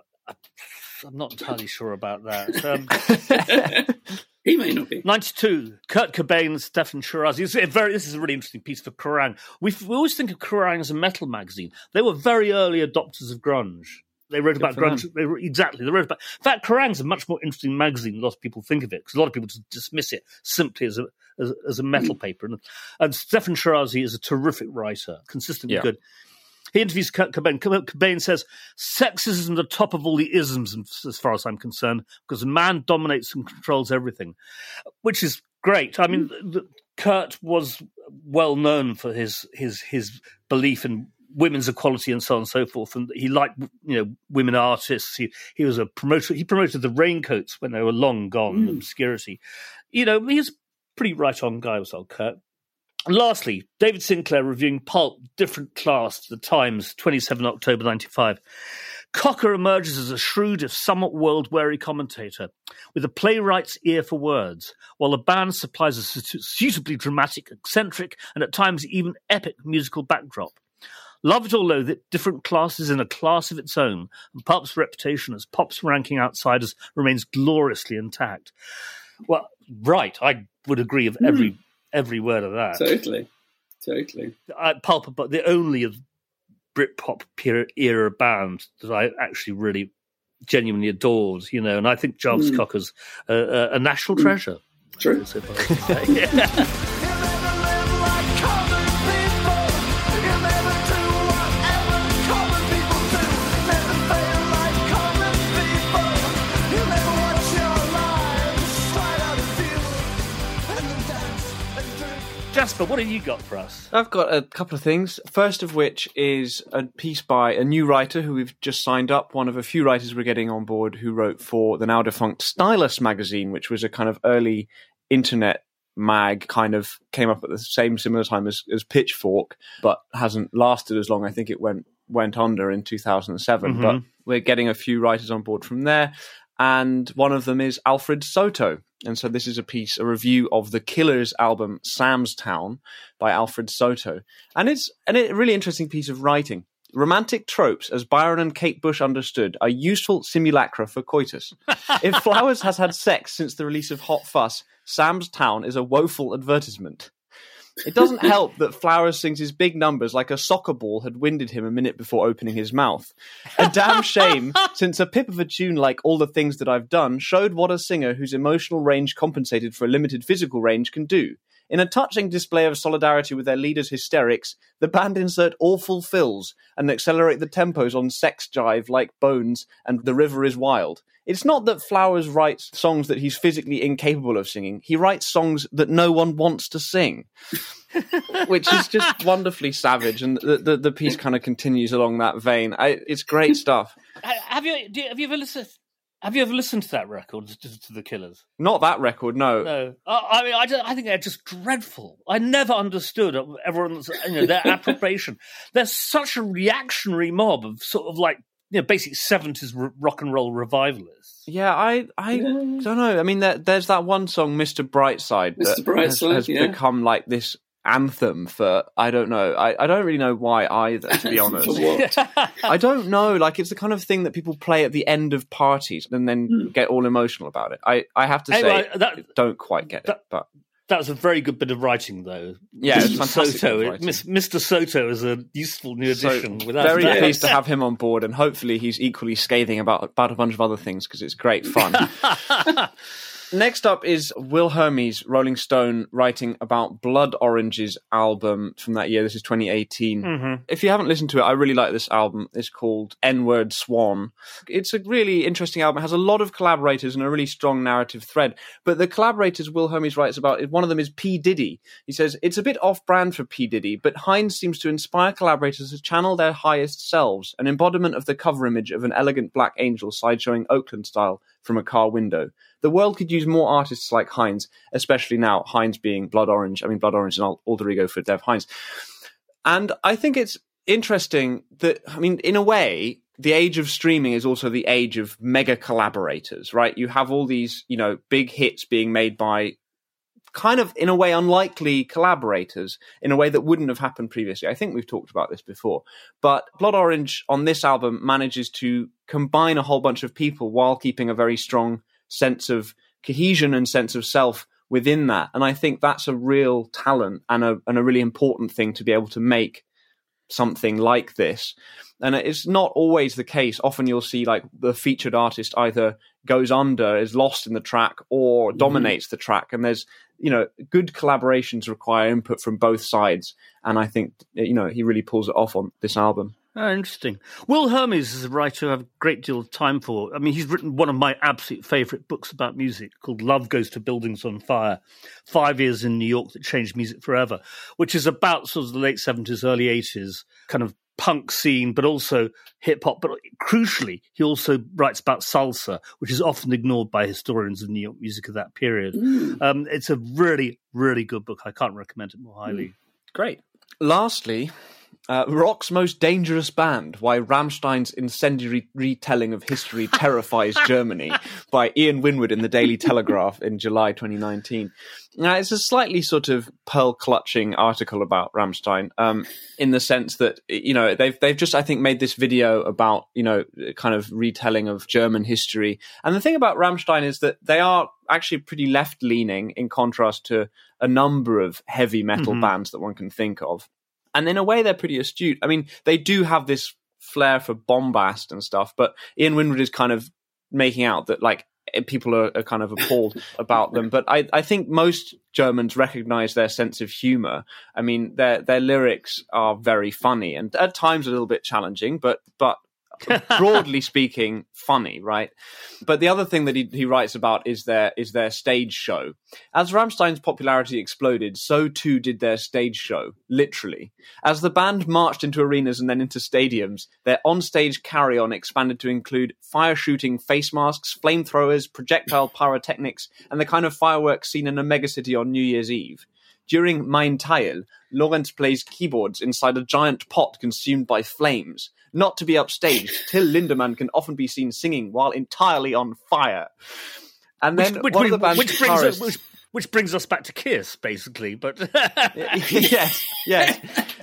A: I'm not entirely sure about that. Um,
C: he may not be.
A: 92, Kurt Cobain, and Steffan Chirazi. It's very, this is a really interesting piece for Kerrang. We, we always think of Kerrang as a metal magazine. They were very early adopters of grunge. They wrote about grunge. They exactly. They wrote about. In fact, Kerrang's a much more interesting magazine than a lot of people think of it because a lot of people just dismiss it simply as a as, as a metal paper. And, and Steffan Chirazi is a terrific writer, consistently
B: Yeah.
A: good. He interviews Kurt Cobain. Cobain says, "Sexism is the top of all the isms, as far as I'm concerned, because man dominates and controls everything," which is great. I mean, the, Kurt was well known for his his his belief in women's equality and so on and so forth, and he liked you know women artists. He he was a promoter. He promoted the raincoats when they were long gone in obscurity. You know, he's a pretty right on guy, was old Kurt. Lastly, David Sinclair reviewing Pulp, different class the Times, 27 October 95. Cocker emerges as a shrewd, if somewhat world weary commentator, with a playwright's ear for words, while the band supplies a su- suitably dramatic, eccentric, and at times even epic musical backdrop. Love it or loathe it, different classes in a class of its own, and Pulp's reputation as Pop's ranking outsiders remains gloriously intact. Well, right, I would agree of every hmm. Every word of that.
C: Totally. Totally.
A: I, Pulp, but the only of Britpop era band that I actually really genuinely adored, you know, and I think Jarvis hmm. Cocker's a, a, a national hmm. treasure.
C: True.
A: Jasper, what have you got for us?
B: I've got a couple of things. First of which is a piece by a new writer who we've just signed up, one of a few writers we're getting on board who wrote for the now defunct Stylus magazine, which was a kind of early internet mag, kind of came up at the same similar time as, as Pitchfork, but hasn't lasted as long. I think it went went under in 2007. Mm-hmm. But we're getting a few writers on board from there. And one of them is Alfred Soto. And so this is a piece, a review of the Killers album Sam's Town by Alfred Soto. And it's a really interesting piece of writing. Romantic tropes, as Byron and Kate Bush understood, are useful simulacra for coitus. if Flowers has had sex since the release of Hot Fuss, Sam's Town is a woeful advertisement. It doesn't help that Flowers sings his big numbers like a soccer ball had winded him a minute before opening his mouth. A damn shame, since a pip of a tune like All the Things That I've Done showed what a singer whose emotional range compensated for a limited physical range can do. In a touching display of solidarity with their leader's hysterics, the band insert awful fills and accelerate the tempos on Sex Jive like Bones and The River is Wild. It's not that Flowers writes songs that he's physically incapable of singing. He writes songs that no one wants to sing, which is just wonderfully savage. And the, the, the piece kind of continues along that vein. I, it's great stuff.
A: Have you do you- have you ever listened? Have you ever listened to that record to, to the Killers?
B: Not that record, no.
A: No, I, I mean, I, just, I think they're just dreadful. I never understood everyone's, you know, their approbation. They're such a reactionary mob of sort of like, you know, basic seventies rock and roll revivalists.
B: Yeah, I I don't know. I mean, there, there's that one song, "Mr. Brightside," that
C: Mr. Brightside,
B: has, has
C: yeah.
B: become like this anthem for I don't know. I, I don't really know why either. To be honest,
C: For what?
B: I don't know. Like it's the kind of thing that people play at the end of parties and then hmm. get all emotional about it. I I have to say,
A: Anyway, that-
B: don't quite get it, but
A: That was a very good bit of writing, though.
B: Yeah,
A: Mr. Soto,
B: bit of writing.
A: Miss- Mr. Soto is a useful new
B: so
A: addition. without
B: very pleased to have him on board, and hopefully he's equally scathing about about a bunch of other things because it's great fun. Next up is Will Hermes, Rolling Stone, writing about Blood Orange's album from that year. This is 2018.
A: Mm-hmm.
B: If you haven't listened to it, I really like this album. It's called N Word Swan. It's a really interesting album. It has a lot of collaborators and a really strong narrative thread. But the collaborators Will Hermes writes about, one of them is P. Diddy. He says, It's a bit off brand for P. Diddy, but Hynes seems to inspire collaborators to channel their highest selves, an embodiment of the cover image of an elegant black angel sideshowing Oakland style from a car window. The world could use more artists like Hynes, especially now, Hynes being Blood Orange. I mean, Blood Orange and Al- alter ego for Dev Hynes. And I think it's interesting that, I mean, in a way, the age of streaming is also the age of mega collaborators, right? You have all these, you know, big hits being made by kind of in a way unlikely collaborators in a way that wouldn't have happened previously. I think we've talked about this before. But Blood Orange on this album manages to combine a whole bunch of people while keeping a very strong sense of cohesion and sense of self within that. And I think that's a real talent and a and a really important thing to be able to make something like this. And it's not always the case. Often you'll see like the featured artist either goes under, is lost in the track, or
C: Mm-hmm.
B: dominates the track. And there's, you know, good collaborations require input from both sides. And I think, you know, he really pulls it off on this album.
A: Oh, interesting. Will Hermes is a writer I have a great deal of time for. I mean, he's written one of my absolute favourite books about music called Love Goes to Buildings on Fire Five Years in New York That Changed Music Forever, which is about sort of the late 70s, early 80s kind of punk scene, but also hip hop. But crucially, he also writes about salsa, which is often ignored by historians of New York music of that period. Mm. Um, it's a really, really good book. I can't recommend it more highly. Mm.
B: Great. Lastly, uh, rock's most dangerous band: Why Rammstein's incendiary retelling of history terrifies Germany by Ian Winwood in the Daily Telegraph in July 2019. Now, it's a slightly sort of pearl clutching article about Rammstein, um, in the sense that you know they've they've just I think made this video about you know kind of retelling of German history. And the thing about Rammstein is that they are actually pretty left leaning in contrast to a number of heavy metal
A: Mhm.
B: bands that one can think of. And in a way, they're pretty astute. I mean, they do have this flair for bombast and stuff, but Ian Winwood is kind of making out that like eh, people are, are kind of appalled about them. But I, I think most Germans recognize their sense of humor. I mean, their their lyrics are very funny and at times a little bit challenging, but but broadly speaking, funny, right? But the other thing that he, he writes about is their is their stage show. As Rammstein's popularity exploded, so too did their stage show, literally. As the band marched into arenas and then into stadiums, their on-stage carry-on expanded to include fire shooting face masks, flamethrowers, projectile pyrotechnics, and the kind of fireworks seen in a megacity on New Year's Eve. During Mein Teil, Lorenz plays keyboards inside a giant pot consumed by flames. Not to be upstaged, Till Lindemann can often be seen singing while entirely on fire. And then
A: which,
B: one of the
A: brings-
B: band's
A: which brings us, which, which brings us back to Kiss, basically. But
B: yes, yes.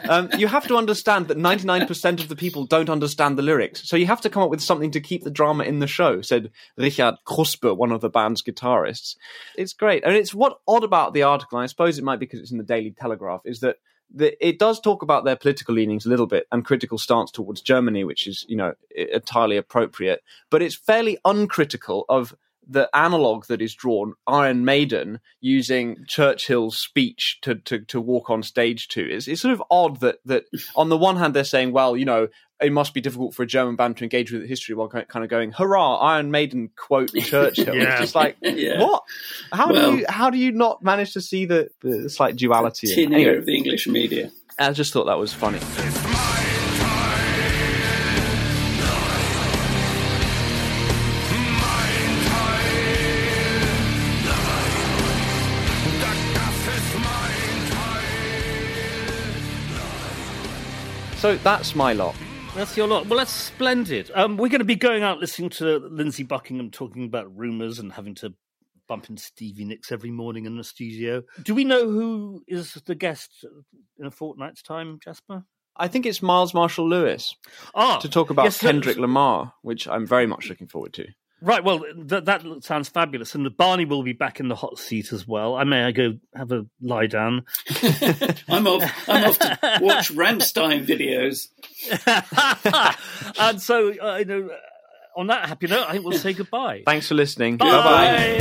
B: Um, you have to understand that 99% of the people don't understand the lyrics. So you have to come up with something to keep the drama in the show, said Richard Kruspe, one of the band's guitarists. It's great. And it's what odd about the article, and I suppose it might be because it's in the Daily Telegraph, is that the, it does talk about their political leanings a little bit and critical stance towards Germany, which is, you know, entirely appropriate. But it's fairly uncritical of the analog that is drawn, Iron Maiden, using Churchill's speech to, to, to walk on stage to. It's, it's sort of odd that, that on the one hand they're saying, well, you know, it must be difficult for a German band to engage with history while kind of going, hurrah, Iron Maiden quote Churchill.
A: Yeah.
B: It's just like,
C: Yeah.
B: what? How
C: Well-
B: do you how do you not manage to see the, the slight duality? in- Anyway,
C: of the English media.
B: I just thought that was funny. So that's my lot.
A: That's your lot. Well, that's splendid. Um, we're going to be going out listening to Lindsey Buckingham talking about rumours and having to bump into Stevie Nicks every morning in the studio. Do we know who is the guest in a fortnight's time, Jasper?
B: I think it's Miles Marshall Lewis
A: Ah,
B: to talk about
A: yes,
B: Kendrick Lamar, which I'm very much looking forward to.
A: Right, well, th- that sounds fabulous. And Barney will be back in the hot seat as well. I may I go have a lie down.
C: I'm off. I'm off to watch Rammstein videos.
A: and so, uh, you know, uh, on that happy note, I think we'll say goodbye.
B: Thanks for listening.
A: Bye.
B: Bye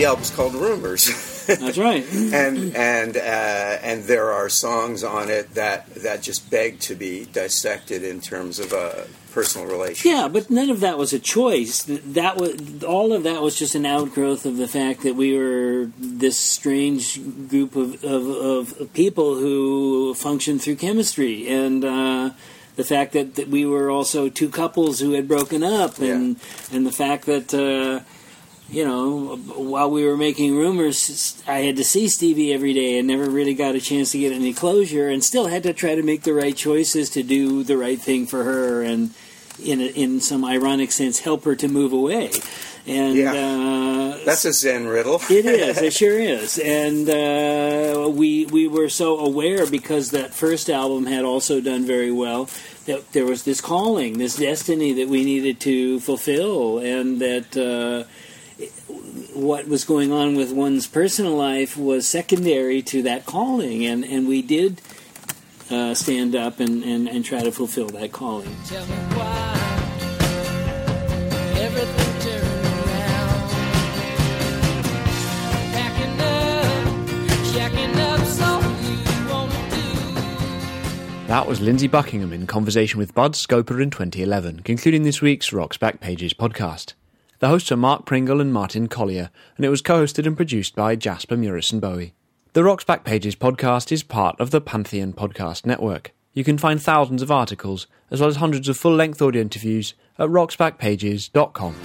E: The album's called Rumors.
D: That's right.
E: and and uh, and there are songs on it that that just beg to be dissected in terms of a personal relationship.
D: Yeah, but none of that was a choice. That was all of that was just an outgrowth of the fact that we were this strange group of of, of people who function through chemistry, and uh, the fact that, that we were also two couples who had broken up, and yeah. and the fact that. Uh, you know, while we were making rumors, I had to see Stevie every day and never really got a chance to get any closure, and still had to try to make the right choices to do the right thing for her, and in a, in some ironic sense, help her to move away. And
E: yeah. uh, that's a Zen riddle.
D: it is. It sure is. And uh, we we were so aware because that first album had also done very well that there was this calling, this destiny that we needed to fulfill, and that. Uh, what was going on with one's personal life was secondary to that calling, and, and we did uh, stand up and, and, and try to fulfill that calling.
B: That was Lindsey Buckingham in conversation with Bud Scoppa in 2011, concluding this week's Rock's Backpages podcast. The hosts are Mark Pringle and Martin Colyer, and it was co-hosted and produced by Jasper Murison Bowie. The Rock's Backpages podcast is part of the Pantheon Podcast Network. You can find thousands of articles, as well as hundreds of full-length audio interviews, at rocksbackpages.com.